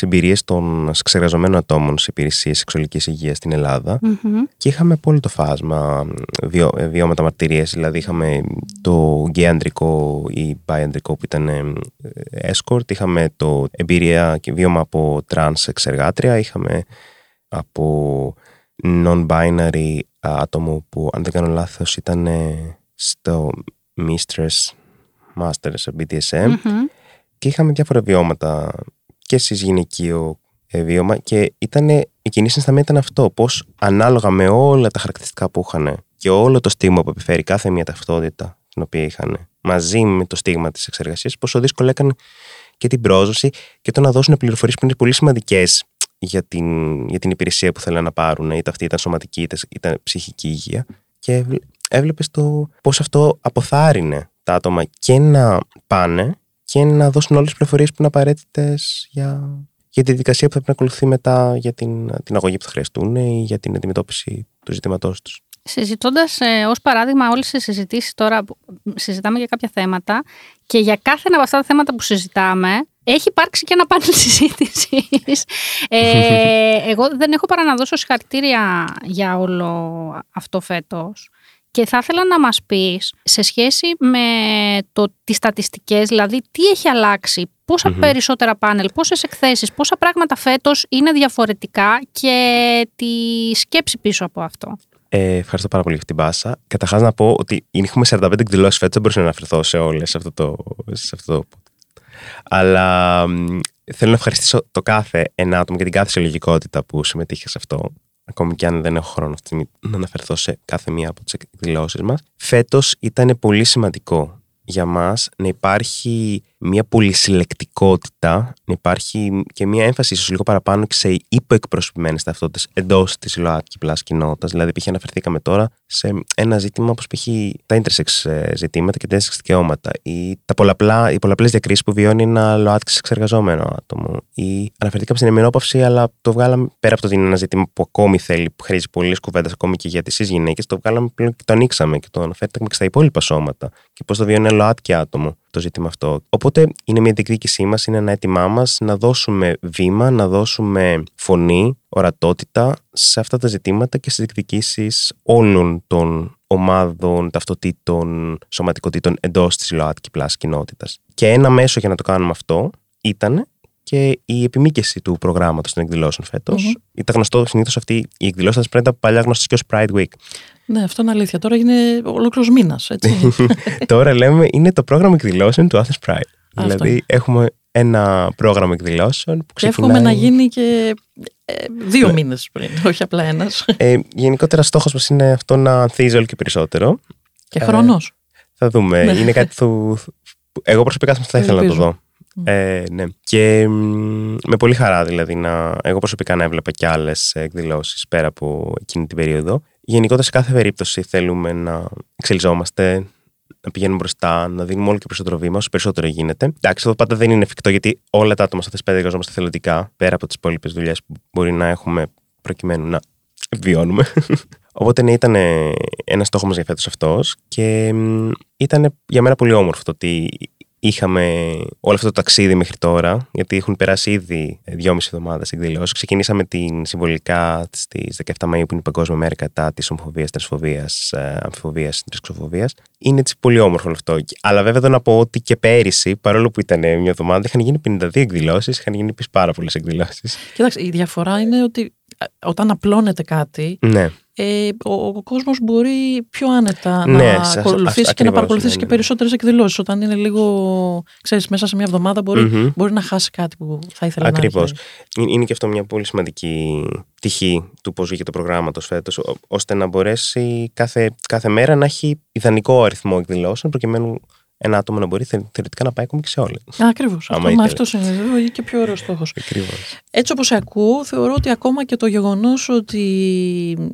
εμπειρίες των σεξεργαζομένων ατόμων σε υπηρεσίες σεξουαλικής υγείας στην Ελλάδα. Μμμ. Και είχαμε απόλυτο το φάσμα βιο, ε, βιώματα μαρτυρίες, δηλαδή είχαμε το γκέι αντρικό ή bi αντρικό που ήταν ε, escort, είχαμε το εμπειρία και βίωμα από τρανς σεξεργάτρια, είχαμε από non-binary άτομο που αν δεν κάνω λάθος ήταν ε, στο mistress, master, σε BDSM Μμμ. και είχαμε διάφορα βιώματα. Και στις γυναικείο ε, βίωμα και ήταν, η κοινή συνισταμένη ήταν αυτό, πώς ανάλογα με όλα τα χαρακτηριστικά που είχαν και όλο το στίγμα που επιφέρει κάθε μία ταυτότητα την οποία είχαν μαζί με το στίγμα της εξεργασίας, πόσο δύσκολο έκανε και την πρόσβαση και το να δώσουν πληροφορίες που είναι πολύ σημαντικές για την, για την υπηρεσία που θέλουν να πάρουν, είτε αυτή ήταν σωματική είτε ήταν ψυχική υγεία. Και έβλεπες το πώς αυτό αποθάρρυνε τα άτομα και να πάνε και να δώσουν όλες τις πληροφορίες που είναι απαραίτητες για, για τη διαδικασία που θα πρέπει να ακολουθεί μετά για την, την αγωγή που θα χρειαστούν ή για την αντιμετώπιση του ζητήματός τους. Συζητώντας ε, ως παράδειγμα όλες τις συζητήσεις τώρα, που συζητάμε για κάποια θέματα και για κάθε ένα από αυτά τα θέματα που συζητάμε, έχει υπάρξει και ένα πάνελ συζήτησης. ε, εγώ δεν έχω παρά να δώσω συγχαρητήρια για όλο αυτό φέτος. Και θα ήθελα να μας πεις σε σχέση με το, τις στατιστικές, δηλαδή τι έχει αλλάξει, πόσα Μμμ. περισσότερα πάνελ, πόσες εκθέσεις, πόσα πράγματα φέτος είναι διαφορετικά και τη σκέψη πίσω από αυτό. Ε, ευχαριστώ πάρα πολύ για την πάσα. Καταρχάς να πω ότι έχουμε 45 εκδηλώσεις φέτος, δεν μπορούσα να αναφερθώ σε όλες σε αυτό το. Σε αυτό το... Αλλά μ, θέλω να ευχαριστήσω το κάθε ένα άτομο και την κάθε συλλογικότητα που συμμετείχε σε αυτό. Ακόμη και αν δεν έχω χρόνο αυτή τη στιγμή να αναφερθώ σε κάθε μία από τις εκδηλώσεις μας. Φέτος ήταν πολύ σημαντικό για μας να υπάρχει μια πολυσυλλεκτικότητα, να υπάρχει και μια έμφαση ίσως λίγο παραπάνω και σε υποεκπροσωπημένες ταυτότητες εντός της ΛΟΑΤΚΙ plus κοινότητας. Δηλαδή, π.χ. αναφερθήκαμε τώρα σε ένα ζήτημα όπως π.χ. τα intersex ε, ζητήματα και τα intersex δικαιώματα ή τα πολλαπλά, οι πολλαπλές διακρίσεις που βιώνει ένα ΛΟΑΤΚΙ σεξεργαζόμενο άτομο ή αναφερθήκαμε στην εμμηνόπαυση αλλά το βγάλαμε πέρα από το ότι είναι ένα ζήτημα που ακόμη θέλει, που χρήζει πολλή κουβέντα ακόμη και για τις γυναίκες, το βγάλαμε πλέον και το ανοίξαμε και το αναφέρθηκαμε και στα υπόλοιπα σώματα και πώς το βιώνει ένα ΛΟΑΤΚΙ άτομο το ζήτημα αυτό. Οπότε είναι μια διεκδίκησή μας, είναι ένα αίτημά μας να δώσουμε βήμα, να δώσουμε φωνή, ορατότητα σε αυτά τα ζητήματα και στις διεκδικήσεις όλων των ομάδων, ταυτοτήτων, σωματικότητων εντός της ΛΟΑΤΚΙ plus κοινότητας. Και ένα μέσο για να το κάνουμε αυτό ήταν και η επιμήκεση του προγράμματος των εκδηλώσεων φέτος. Μμμ. Ήταν γνωστό συνήθως αυτή η εκδηλώση θα πρέπει παλιά γνωστή και ως Pride Week. Ναι, αυτό είναι αλήθεια. Τώρα είναι ολόκληρος μήνας. Τώρα λέμε είναι το πρόγραμμα εκδηλώσεων του Athens Pride. Αυτό. Δηλαδή έχουμε ένα πρόγραμμα εκδηλώσεων που Και ξεκινάει... εύχομαι να γίνει και ε, δύο μήνες πριν, όχι απλά ένας. Ε, γενικότερα στόχος μας είναι αυτό να ανθίζει όλο και περισσότερο. Και Ε, χρόνο. Θα δούμε. Ναι. Είναι κάτι που που εγώ προσωπικά θα ήθελα να το Ελπίζω. δω. Ε, ναι. Και μ, με πολύ χαρά δηλαδή να, εγώ προσωπικά να έβλεπα και άλλες εκδηλώσεις πέρα από εκείνη την περίοδο. Γενικότερα σε κάθε περίπτωση θέλουμε να εξελιζόμαστε, να πηγαίνουμε μπροστά, να δίνουμε όλο και περισσότερο βήμα, όσο περισσότερο γίνεται. Εντάξει, εδώ πάντα δεν είναι εφικτό γιατί όλα τα άτομα σε αυτές τις πέντε εργαζόμαστε θελοντικά, πέρα από τις υπόλοιπες δουλειές που μπορεί να έχουμε προκειμένου να βιώνουμε. Οπότε ναι, ήταν ένας στόχος μας για φέτος αυτός και ήταν για μένα πολύ όμορφο το ότι είχαμε όλο αυτό το ταξίδι μέχρι τώρα, γιατί έχουν περάσει ήδη δυόμιση εβδομάδες εκδηλώσεις. Ξεκινήσαμε την συμβολικά στις 17 Μαου, που είναι η Παγκόσμια Μέρα κατά της ομοφοβία, τρασφοβίας, αμφιφοβία, τρισκοφοβία. Είναι έτσι πολύ όμορφο όλο αυτό. Αλλά βέβαια εδώ να πω ότι και πέρυσι, παρόλο που ήταν μια εβδομάδα, είχαν γίνει 52 εκδηλώσεις, είχαν γίνει επίσης πάρα πολλές εκδηλώσεις. Κοίταξε, η διαφορά είναι ότι όταν απλώνεται κάτι, Ναι. ε, ο, ο κόσμος μπορεί πιο άνετα Ναι, να σε- ακολουθήσει αυ- και να ακριβώς, παρακολουθήσει ναι, και ναι. περισσότερες εκδηλώσεις. Όταν είναι λίγο, ξέρεις, μέσα σε μια εβδομάδα μπορεί, Μμμ. μπορεί να χάσει κάτι που θα ήθελε Ακριβώς. να έχει. Είναι και αυτό μια πολύ σημαντική πτυχή του πώς βγήκε το προγράμματος φέτος, ώστε να μπορέσει κάθε, κάθε μέρα να έχει ιδανικό αριθμό εκδηλώσεων, προκειμένου ένα άτομο να μπορεί θε- θεωρητικά να πάει ακόμη και σε όλες. Ακριβώς. Άμα Αυτό, ήθελες. αυτός είναι βέβαια, και πιο ωραίος στόχος. Ακριβώς. Έτσι όπως σε ακούω, θεωρώ ότι ακόμα και το γεγονός ότι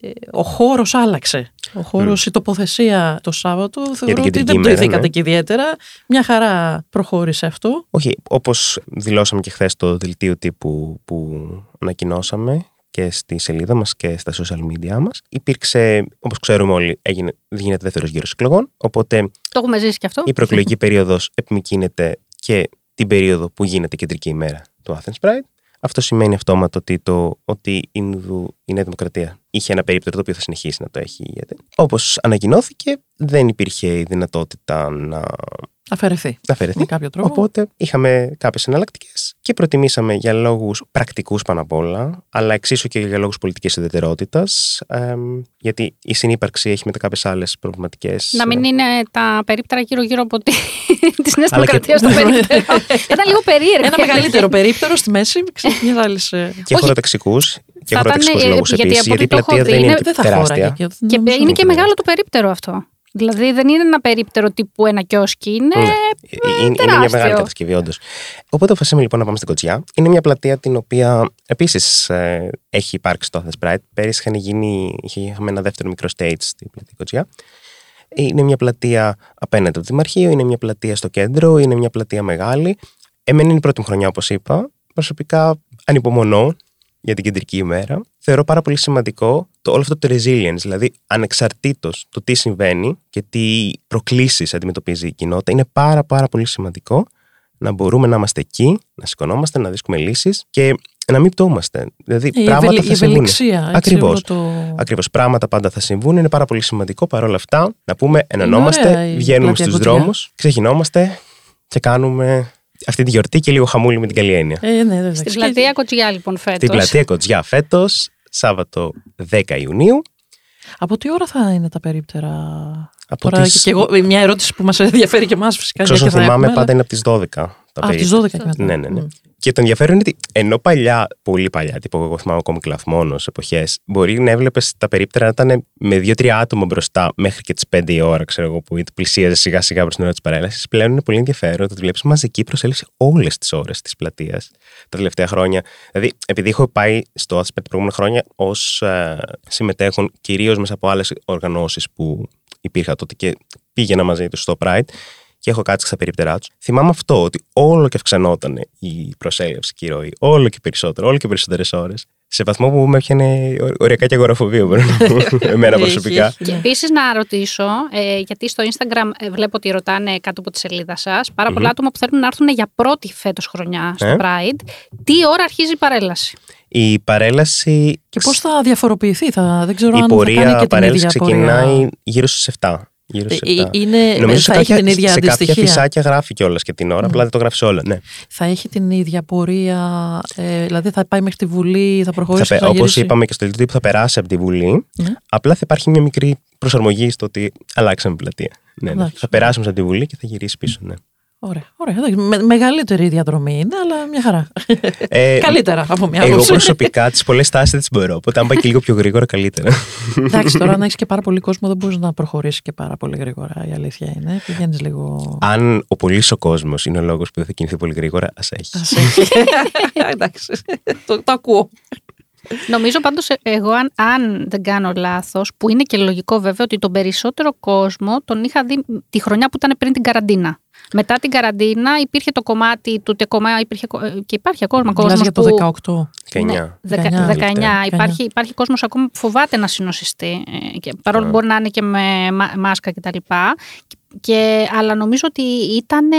ε, ο χώρος άλλαξε. Ο χώρος, η τοποθεσία το Σάββατο, θεωρώ ότι κεντρική δεν το ημέρα, ηθήκατε ναι. και ιδιαίτερα. Μια χαρά προχώρησε αυτό. Όχι, όπως δηλώσαμε και χθες το δελτίο τύπου που ανακοινώσαμε και στη σελίδα μας και στα social media μας, υπήρξε, όπως ξέρουμε όλοι, έγινε, γίνεται δεύτερος γύρος εκλογών. Οπότε Το έχουμε ζήσει και αυτό. η προεκλογική περίοδος επιμηκύνεται και την περίοδο που γίνεται η κεντρική ημέρα του Athens Pride. Αυτό σημαίνει αυτόματα ότι, το, ότι η, Νουδου- η Νέα Δημοκρατία είχε ένα περίπτερο το οποίο θα συνεχίσει να το έχει ηγέτη. Όπως ανακοινώθηκε, δεν υπήρχε η δυνατότητα να Αφαιρεθεί αφαιρεθεί. με κάποιο τρόπο. Οπότε είχαμε κάποιες εναλλακτικές και προτιμήσαμε για λόγους πρακτικούς πάνω απ' όλα, αλλά εξίσου και για λόγους πολιτικής ιδιαιτερότητα. γιατί η συνύπαρξη έχει μετά κάποιες άλλες προβληματικές. Να μην είναι τα περίπτερα γύρω-γύρω από τη Νέας Αλλά και- Δημοκρατίας στο περίπτερο. Ήταν λίγο περίεργο. Ένα μεγαλύτερο περίπτερο στη μέση, ξέρεις, μιας άλλης. ε, Και Όχι. χωροταξικούς. Και Θα χωροταξικού ήταν, ε, λόγους γιατί επίσης. από Γιατί η ό,τι το έχω πλατεία δει δεν είναι είναι- Δεν θα τεράστια. χώραγε. και Και νομίζω- είναι και Ναι. μεγάλο το περίπτερο αυτό. Δηλαδή δεν είναι ένα περίπτερο τύπου ένα κιόσκι, είναι. Ναι. Είναι, είναι μια τεράστιο. μεγάλη κατασκευή, όντως. Οπότε αποφασίσαμε λοιπόν να πάμε στην Κοτσιά. Είναι μια πλατεία την οποία επίσης έχει υπάρξει το Athens Pride. Πέρυσι είχαν γίνει, είχε- είχαμε ένα δεύτερο μικρό stage στην πλατεία Κοτσιά. Είναι μια πλατεία απέναντι από το Δημαρχείο, είναι μια πλατεία στο κέντρο, είναι μια πλατεία μεγάλη. Εμένα είναι η πρώτη μου χρονιά, όπως είπα. Προσωπικά ανυπομονώ για την κεντρική ημέρα. Θεωρώ πάρα πολύ σημαντικό το, όλο αυτό το resilience, δηλαδή ανεξαρτήτως το τι συμβαίνει και τι προκλήσεις αντιμετωπίζει η κοινότητα, είναι πάρα πάρα πολύ σημαντικό να μπορούμε να είμαστε εκεί, να σηκωνόμαστε, να βρίσκουμε λύσεις και να μην πτώμαστε. Δηλαδή, Η πράγματα ευελι- η θα συμβούν. ευελιξία. έτσι, Ακριβώς. όλο Το... Ακριβώς. Πράγματα πάντα θα συμβούν. Είναι πάρα πολύ σημαντικό παρόλα αυτά να πούμε ωραία ενωνόμαστε, η βγαίνουμε πλατεία στους Κοτσιά. δρόμους, ξεκινόμαστε και κάνουμε αυτή τη γιορτή και λίγο χαμούλη με την καλή έννοια. Ε, ναι, εντάξει. Στην πλατεία Κοτσιά, λοιπόν, φέτος. Την πλατεία Κοτζιά φέτος, Σάββατο 10 Ιουνίου. Από τι ώρα θα είναι τα περίπτερα; Από Τώρα τις- και εγώ, μια ερώτηση που μας ενδιαφέρει και εμάς φυσικά. Εξ όσων και θα θυμάμαι, έχουμε, πάντα είναι από τις 12. Τα Α, από τις περίπτερα. 12 και μετά. Ναι, ναι, ναι. Μμ. Και το ενδιαφέρον είναι ότι ενώ παλιά, πολύ παλιά, τύπου εγώ θυμάμαι ακόμη κλαθμόνο εποχές, μπορεί να έβλεπες τα περίπτερα να ήταν με δύο-τρία άτομα μπροστά μέχρι και τις 5 η ώρα, ξέρω εγώ, που πλησίαζες σιγά σιγά προς την ώρα της παρέλασης. Πλέον είναι πολύ ενδιαφέρον το ότι βλέπεις μαζική προσέλευση όλες τις ώρες της πλατείας τα τελευταία χρόνια. Δηλαδή, επειδή έχω πάει στο Άσπερ τα προηγούμενα χρόνια ως ε, συμμετέχον κυρίως μέσα από άλλες οργανώσεις που υπήρχα τότε και πήγαινα μαζί τους στο Pride και έχω κάτσει στα περίπτερά τους. Θυμάμαι αυτό, ότι όλο και αυξανόταν η προσέλευση και η ροή. Όλο και περισσότερο, όλο και περισσότερες ώρες. Σε βαθμό που με έπιανε ω- οριακά και αγοραφοβία, μπορώ να πω. Εμένα Έχει, προσωπικά. έχει, Και ναι. επίσης να ρωτήσω, ε, γιατί στο Instagram ε, βλέπω ότι ρωτάνε κάτω από τη σελίδα σας πάρα πολλά άτομα που θέλουν να έρθουν για πρώτη φέτος χρονιά στο Ε. Pride. Τι ώρα αρχίζει η παρέλαση; Η παρέλαση. Και πώς θα διαφοροποιηθεί, θα, δεν ξέρω Η αν θα κάνει πορεία και την παρέλαση ίδια ξεκινάει πορεία. γύρω στις 7. Γύρω Ε, στις 7. ε, είναι, Νομίζω σε θα έχει κάποια, την ίδια σε κάποια αντιστοιχεία. φυσάκια γράφει κιόλας και την ώρα, απλά δεν το γράφει όλα. Ναι. Θα έχει την ίδια πορεία, ε, δηλαδή θα πάει μέχρι τη Βουλή, θα προχωρήσει Θα, και θα όπως γυρίσει. είπαμε και στο λιτό που θα περάσει από τη Βουλή, Ναι. απλά θα υπάρχει μια μικρή προσαρμογή στο ότι αλλάξαμε πλατεία. Ναι, ναι. Εντάξει. Θα περάσουμε από τη Βουλή και θα γυρίσει πίσω. Ναι. Ωραία, ωραία. εντάξει, με- μεγαλύτερη διαδρομή είναι, αλλά μια χαρά. Ε, Καλύτερα από μια Εγώ άποψη. προσωπικά τις πολλές τάσεις δεν τις μπορώ. Οπότε, αν πάει και λίγο πιο γρήγορα, καλύτερα. Εντάξει, τώρα αν έχεις και πάρα πολύ κόσμο, δεν μπορείς να προχωρήσεις και πάρα πολύ γρήγορα. Η αλήθεια είναι. Πηγαίνεις λίγο. αν ο πολύς ο κόσμος είναι ο λόγος που δεν θα κινηθεί πολύ γρήγορα, ας έχει. Ας έχει. Εντάξει, το, το ακούω. Νομίζω πάντως, εγώ, αν, αν δεν κάνω λάθος, που είναι και λογικό βέβαια, ότι τον περισσότερο κόσμο τον είχα δει τη χρονιά που ήταν πριν την καραντίνα. Μετά την καραντίνα υπήρχε το κομμάτι του τεκομά, υπήρχε, κο- ε, και υπάρχει ακόμα κόσμος. Μιλάς για το που, 18. Και Ναι, 9. 19. 19. Υπάρχει, υπάρχει κόσμος ακόμα που φοβάται να συνοσιστεί. ε, Και παρόλο που μπορεί να είναι και με μα- μάσκα κτλ. Και, αλλά νομίζω ότι ήταν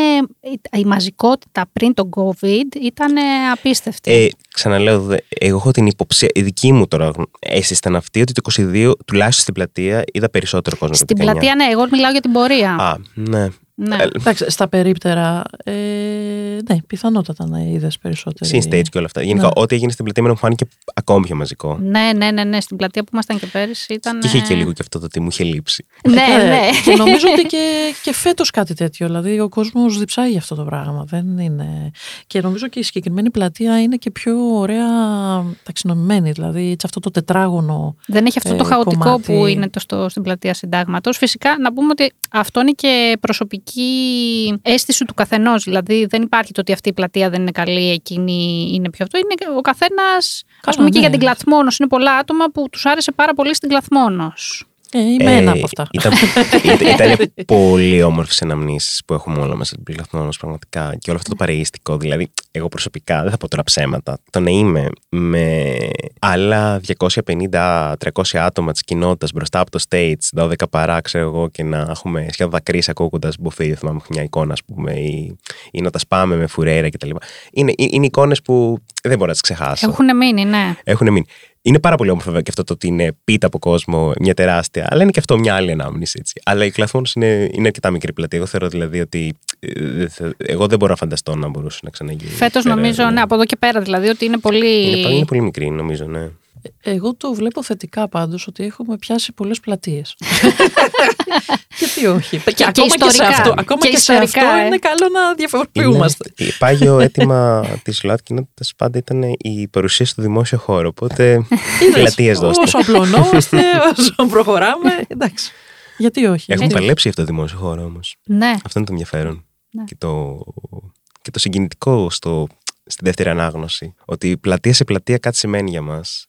η μαζικότητα πριν τον COVID ήταν απίστευτη. Ε, ξαναλέω, δε- εγώ έχω την υποψία, η δική μου τώρα αίσθηση ήταν αυτή, ότι το 22, τουλάχιστον στην πλατεία, είδα περισσότερο κόσμο. Στην από το 19. πλατεία, ναι, εγώ μιλάω για την πορεία. Α, ναι. Ναι. Ε, Εντάξει, στα περίπτερα, ε, ναι, πιθανότατα να είδες περισσότερο. Scene stage και όλα αυτά. Γενικά, Ναι. ό,τι έγινε στην πλατεία μου φάνηκε ακόμη πιο μαζικό. ναι, ναι, ναι, ναι, στην πλατεία που ήμασταν και πέρυσι ήταν. Και είχε και λίγο και αυτό το ότι μου είχε λείψει. Ναι, Ε, ναι. Και νομίζω ότι και, και φέτος κάτι τέτοιο. Δηλαδή, ο κόσμος διψάει για αυτό το πράγμα. Δεν είναι... Και νομίζω και η συγκεκριμένη πλατεία είναι και πιο ωραία ταξινομημένη. Δηλαδή, έτσι αυτό το τετράγωνο. Δεν έχει αυτό ε, το χαοτικό κομμάτι. που είναι το στο, στην πλατεία συντάγματος. Φυσικά, να πούμε ότι αυτό είναι και προσωπική αίσθηση του καθενός. Δηλαδή, δεν υπάρχει το ότι αυτή η πλατεία δεν είναι καλή, εκείνη είναι πιο αυτό. Είναι ο καθένας. Α Καλά, πούμε και ναι. για την Κλαθμόνος. Είναι πολλά άτομα που τους άρεσε πάρα πολύ στην Κλαθμόνος. Ε, είμαι Ε, ένα από αυτά. Ήταν, ήταν, ήταν πολύ όμορφες αναμνήσεις που έχουμε όλα μέσα στην Πληθμόνο πραγματικά και όλο αυτό το παρεΐστικο. Δηλαδή, εγώ προσωπικά δεν θα πω τώρα ψέματα. Το να είμαι με άλλα 250-300 άτομα της κοινότητας μπροστά από το stage, 12 παρά, ξέρω εγώ, και να έχουμε σχεδόν δακρύσει ακούγοντας μπουφί. Δεν θυμάμαι μια εικόνα, ας πούμε, ή, ή να τα σπάμε με φουρέρα κτλ. Είναι, είναι εικόνες που δεν μπορώ να τις ξεχάσω. Έχουν μείνει, ναι. Έχουν μείνει. Είναι πάρα πολύ όμορφο βέβαια και αυτό το ότι είναι πίτα από κόσμο, μια τεράστια, αλλά είναι και αυτό μια άλλη ανάμνηση. Έτσι. Αλλά η Κλαθμόνος είναι, είναι αρκετά μικρή πλατεία. Εγώ θεωρώ δηλαδή ότι. ε, δεν θα- εγώ δεν μπορώ να φανταστώ να μπορούσε να ξαναγίνει. Φέτος Πέρα, νομίζω, ναι, από εδώ και πέρα δηλαδή, ότι είναι πολύ. Είναι, πα- είναι πολύ μικρή, νομίζω, ναι. Εγώ το βλέπω θετικά πάντως ότι έχουμε πιάσει πολλές πλατείες. Γιατί όχι; Και, και ακόμα και, σε ιστορικά. αυτό, ακόμα Και και, σε ιστορικά, αυτό ε. είναι καλό να διαφοροποιούμαστε. Είναι, πάγιο αίτημα της ΛΟΑΤ κοινότητας πάντα ήταν η παρουσία στο δημόσιο χώρο. Οπότε. πλατείες δώστε. Όσο απλωνόμαστε, όσο προχωράμε, εντάξει. Γιατί όχι. Έχουν γιατί όχι. παλέψει για αυτό το δημόσιο χώρο όμως. Ναι. Αυτό είναι το ενδιαφέρον. Ναι. Και, το, και το συγκινητικό στο, στη δεύτερη ανάγνωση. Ότι πλατεία σε πλατεία κάτι σημαίνει για μας.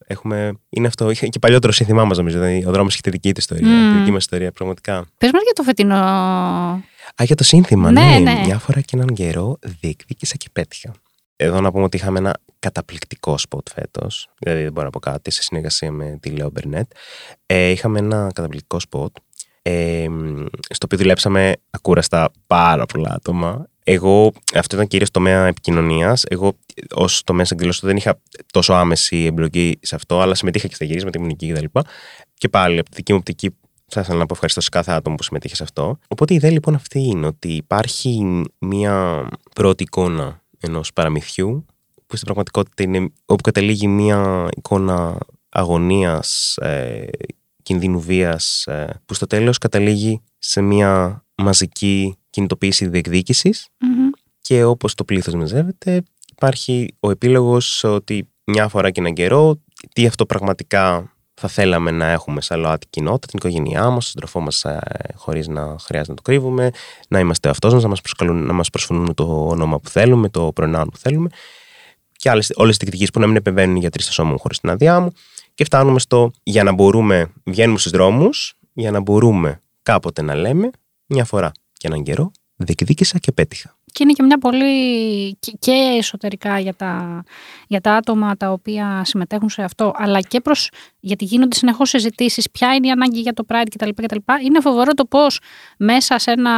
Είναι αυτό. Είχε και παλιότερο σύνθημά μας, νομίζω. Δηλαδή, ο δρόμος έχει τη δική του ιστορία. Μμμ. Τη δική μας ιστορία, πραγματικά. Πες μας για το φετινό. Α, για το σύνθημα. Ναι, Ναι, ναι. Μια φορά και έναν καιρό διεκδίκησα και πέτυχα. Εδώ να πούμε ότι είχαμε ένα καταπληκτικό σποτ φέτος. Δηλαδή, δεν μπορώ να πω κάτι, σε συνεργασία με τη Leo Burnett. Ε, είχαμε ένα καταπληκτικό σποτ. Ε, μ, στο οποίο δουλέψαμε ακούραστα πάρα πολλά άτομα. Εγώ, αυτό ήταν κυρίως τομέα επικοινωνίας. Εγώ, ως τομέας εκδηλώσεων, δεν είχα τόσο άμεση εμπλοκή σε αυτό, αλλά συμμετείχα και στα γυρίσματα, ήμουν εκεί κτλ. Και πάλι, από τη δική μου οπτική, θα ήθελα να πω ευχαριστώ σε κάθε άτομο που συμμετείχε σε αυτό. Οπότε η ιδέα λοιπόν αυτή είναι ότι υπάρχει μια πρώτη εικόνα ενός παραμυθιού, που στην πραγματικότητα είναι όπου καταλήγει μια εικόνα αγωνίας, ε, κινδύνου βίας, ε, που στο τέλος καταλήγει σε μια μαζική κινητοποίηση διεκδίκησης. Μμμ. και όπως το πλήθος μαζεύεται υπάρχει ο επίλογος ότι μια φορά και έναν καιρό τι αυτό πραγματικά θα θέλαμε να έχουμε σαν ΛΟΑΤ κοινότητα, την οικογένειά μας, τον συντροφό μας ε, χωρίς να χρειάζεται να το κρύβουμε, να είμαστε αυτός μας, να μας, προσκαλούν, να μας προσφωνούν το όνομα που θέλουμε, το προνάων που θέλουμε. Και άλλες, όλες τις διεκδικήσεις που να μην επεμβαίνουν οι γιατροί στο σώμα μου χωρίς την άδειά μου και φτάνουμε στο για να μπορούμε, βγαίνουμε στους δρόμους, για να μπορούμε κάποτε να λέμε μια φορά και έναν καιρό διεκδίκησα και πέτυχα. Και είναι και μια πολύ. και- και εσωτερικά για τα, για τα άτομα τα οποία συμμετέχουν σε αυτό, αλλά και προς, γιατί γίνονται συνεχώς συζητήσεις, ποια είναι η ανάγκη για το Pride κτλ. κτλ. Είναι φοβερό το πώς μέσα σε, ένα,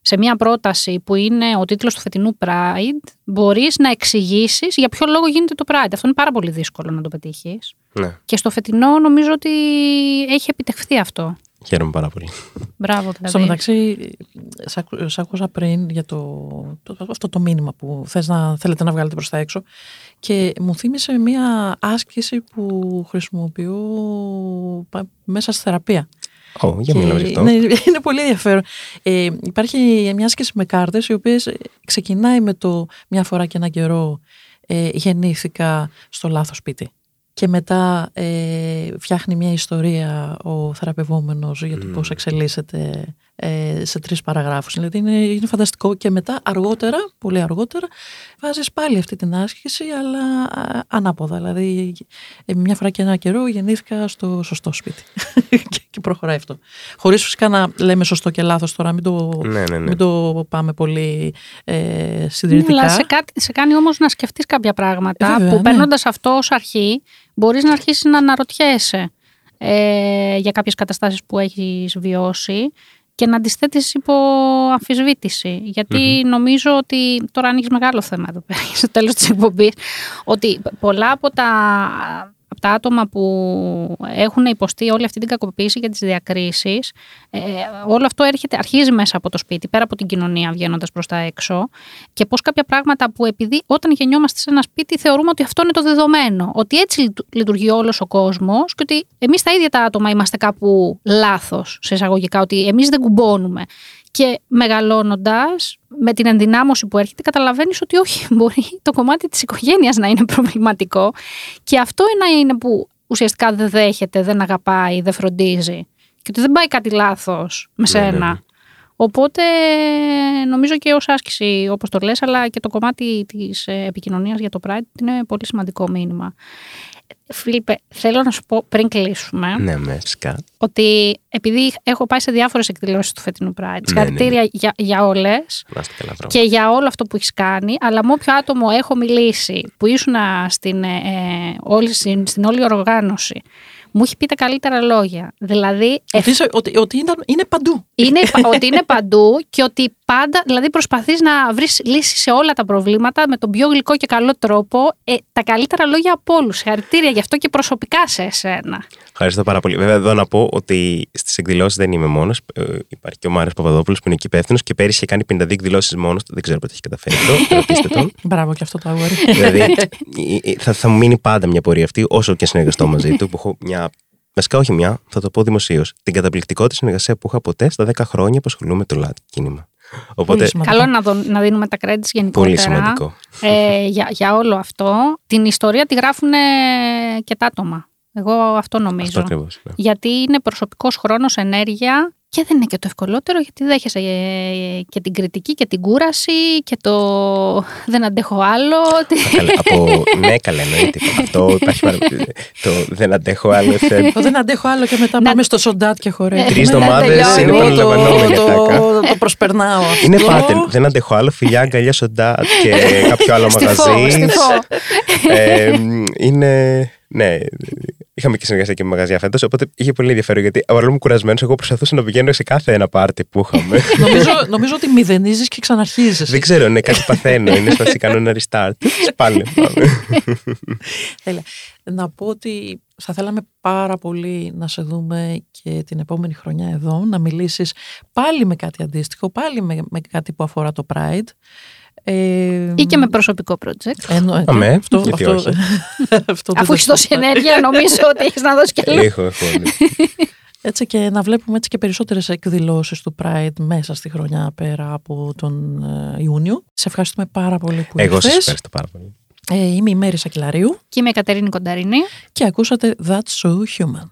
σε μια πρόταση που είναι ο τίτλος του φετινού Pride, μπορείς να εξηγήσεις για ποιο λόγο γίνεται το Pride. Αυτό είναι πάρα πολύ δύσκολο να το πετύχεις. Ναι, Και στο φετινό νομίζω ότι έχει επιτευχθεί αυτό. χαίρομαι πάρα πολύ. Μπράβο δηλαδή. Στο μεταξύ, σ' ακού- σ' άκουσα πριν για το, το- αυτό το μήνυμα που θες να, θέλετε να βγάλετε προς τα έξω και μου θύμισε μια άσκηση που χρησιμοποιώ πα- μέσα στη θεραπεία. Ω, για Και μιλάμε γι' αυτό. Είναι, είναι πολύ ενδιαφέρον. Ε, υπάρχει μια άσκηση με κάρτες οι οποίες ε, ξεκινάει με το μια φορά και ένα καιρό ε, γεννήθηκα στο λάθος σπίτι. Και μετά ε, φτιάχνει μια ιστορία ο θεραπευόμενος για το Μμμ. πώς εξελίσσεται ε, σε τρεις παραγράφους. Δηλαδή είναι, είναι φανταστικό και μετά αργότερα, πολύ αργότερα, βάζεις πάλι αυτή την άσκηση αλλά α, ανάποδα. Δηλαδή ε, μια φορά και ένα καιρό γεννήθηκα στο σωστό σπίτι και, και προχωράει αυτό. Χωρίς φυσικά να λέμε σωστό και λάθος τώρα, μην το, Ναι, ναι, ναι. μην το πάμε πολύ ε, Ναι, συντηρητικά. αλλά σε, κάτι, σε κάνει όμως να σκεφτείς κάποια πράγματα Ε, βέβαια, που ναι. παίρνοντα αυτό ως αρχή μπορείς να αρχίσεις να αναρωτιέσαι ε, για κάποιες καταστάσεις που έχεις βιώσει και να τις θέτεις υπό αμφισβήτηση. Γιατί νομίζω ότι τώρα ανοίγεις μεγάλο θέμα εδώ πέρα στο τέλος της εκπομπής, ότι πολλά από τα από τα άτομα που έχουν υποστεί όλη αυτή την κακοποίηση και τις διακρίσεις, ε, όλο αυτό έρχεται, αρχίζει μέσα από το σπίτι, πέρα από την κοινωνία βγαίνοντας προς τα έξω και πώς κάποια πράγματα που επειδή όταν γεννιόμαστε σε ένα σπίτι θεωρούμε ότι αυτό είναι το δεδομένο, ότι έτσι λειτουργεί όλος ο κόσμος και ότι εμείς τα ίδια τα άτομα είμαστε κάπου λάθος σε εισαγωγικά, ότι εμείς δεν κουμπώνουμε. Και μεγαλώνοντας, με την ενδυνάμωση που έρχεται, καταλαβαίνεις ότι όχι, μπορεί το κομμάτι της οικογένειας να είναι προβληματικό. Και αυτό είναι, είναι που ουσιαστικά δεν δέχεται, δεν αγαπάει, δεν φροντίζει. Και ότι δεν πάει κάτι λάθος με Ναι, ναι, σένα. ναι. Οπότε νομίζω και ως άσκηση όπως το λες αλλά και το κομμάτι της ε, επικοινωνίας για το Pride είναι πολύ σημαντικό μήνυμα. Φίλιππε, θέλω να σου πω πριν κλείσουμε Ναι, με φυσικά. ότι επειδή έχω πάει σε διάφορες εκδηλώσεις του φετινού Pride, ναι, συγχαρητήρια για, για όλες Να είστε καλά, βρω. και για όλο αυτό που έχεις κάνει, αλλά με όποιο άτομο έχω μιλήσει που ήσουν στην, ε, ε, όλη, στην, στην όλη οργάνωση, μου έχει πει τα καλύτερα λόγια. Δηλαδή, Ότι, είσαι- ότι, ότι ήταν, είναι παντού. είναι, ότι είναι παντού και ότι πάντα, δηλαδή προσπαθείς να βρεις λύσεις σε όλα τα προβλήματα με τον πιο γλυκό και καλό τρόπο. Ε, τα καλύτερα λόγια από όλους. Συγχαρητήρια γι' αυτό και προσωπικά σε εσένα. Ευχαριστώ πάρα πολύ. Βέβαια, εδώ να πω ότι στις εκδηλώσεις δεν είμαι μόνος. Υπάρχει και ο Μάριος Παπαδόπουλος που είναι εκεί υπεύθυνος και πέρυσι είχε κάνει 52 εκδηλώσει μόνος του. Δεν ξέρω πότε έχει καταφέρει αυτό. Ρωτήστε τον. Μπράβο και αυτό το αγόρι. δηλαδή, ε, ε, θα, θα μου μείνει πάντα μια πορεία αυτή, όσο και συνεργαστώ μαζί του, που έχω μια. Βασικά, όχι μια, θα το πω δημοσίως. Την καταπληκτικότερη συνεργασία που είχα ποτέ στα 10 χρόνια που ασχολούμαι με το ΛΑΤ κίνημα. Οπότε, Πολύ σημαντικό. Καλό να, δω- να δίνουμε τα credits γενικότερα. πολύ σημαντικό. ε, για, για όλο αυτό. Την ιστορία τη γράφουν και τα άτομα. Εγώ αυτό νομίζω. Αυτό ακριβώ. γιατί είναι προσωπικός χρόνος, ενέργεια και δεν είναι και το ευκολότερο γιατί δέχεσαι ε, και την κριτική και την κούραση και το δεν αντέχω άλλο. από... Ναι, καλά, εννοείται. Αυτό υπάρχει πάρα Το δεν αντέχω άλλο. θε- Το δεν αντέχω άλλο και μετά Να- πάμε στο σοντάτ και χορεύουμε. Τρεις Ναι, εβδομάδες τελειώνει. είναι Εγώ επαναλαμβανόμενη το, ατάκα. το, το προσπερνάω αυτό. Είναι pattern. Δεν αντέχω άλλο. Φιλιά, αγκαλιά, σοντά και κάποιο άλλο Στη φω, μαγαζί. στη φω. Ε, είναι. Ναι, είχαμε και συνεργασία και με μαγαζιά φέτος, οπότε είχε πολύ ενδιαφέρον γιατί παρόλο μου κουρασμένος, εγώ προσπαθούσα να πηγαίνω σε κάθε ένα πάρτι που είχαμε. νομίζω, νομίζω ότι μηδενίζεις και ξαναρχίζεις. Δεν ξέρω, ναι, κάτι παθαίνω. Είναι σπαστή, κάνω ένα restart. Πάλι. πάμε. Τέλεια. Να πω ότι θα θέλαμε πάρα πολύ να σε δούμε και την επόμενη χρονιά εδώ, να μιλήσεις πάλι με κάτι αντίστοιχο, πάλι με, με κάτι που αφορά το Pride. Ε, Ή και με προσωπικό project. εννοείται. Αμέ, αυτό, γιατί αυτό, όχι. αυτό δεν Αφού το έχεις τόση συζητάμε. ενέργεια, νομίζω ότι έχεις να δώσεις και άλλο. Έχω, έχω. ναι. Έτσι και να βλέπουμε έτσι και περισσότερες εκδηλώσεις του Pride μέσα στη χρονιά πέρα από τον ε, Ιούνιο. Σε ευχαριστούμε πάρα πολύ που Εγώ σας ήρθες. ευχαριστώ πάρα πολύ. Ε, είμαι η Μέρη Σακελαρίου Και είμαι η Κατερίνη Κονταρίνη. και ακούσατε That's So Human.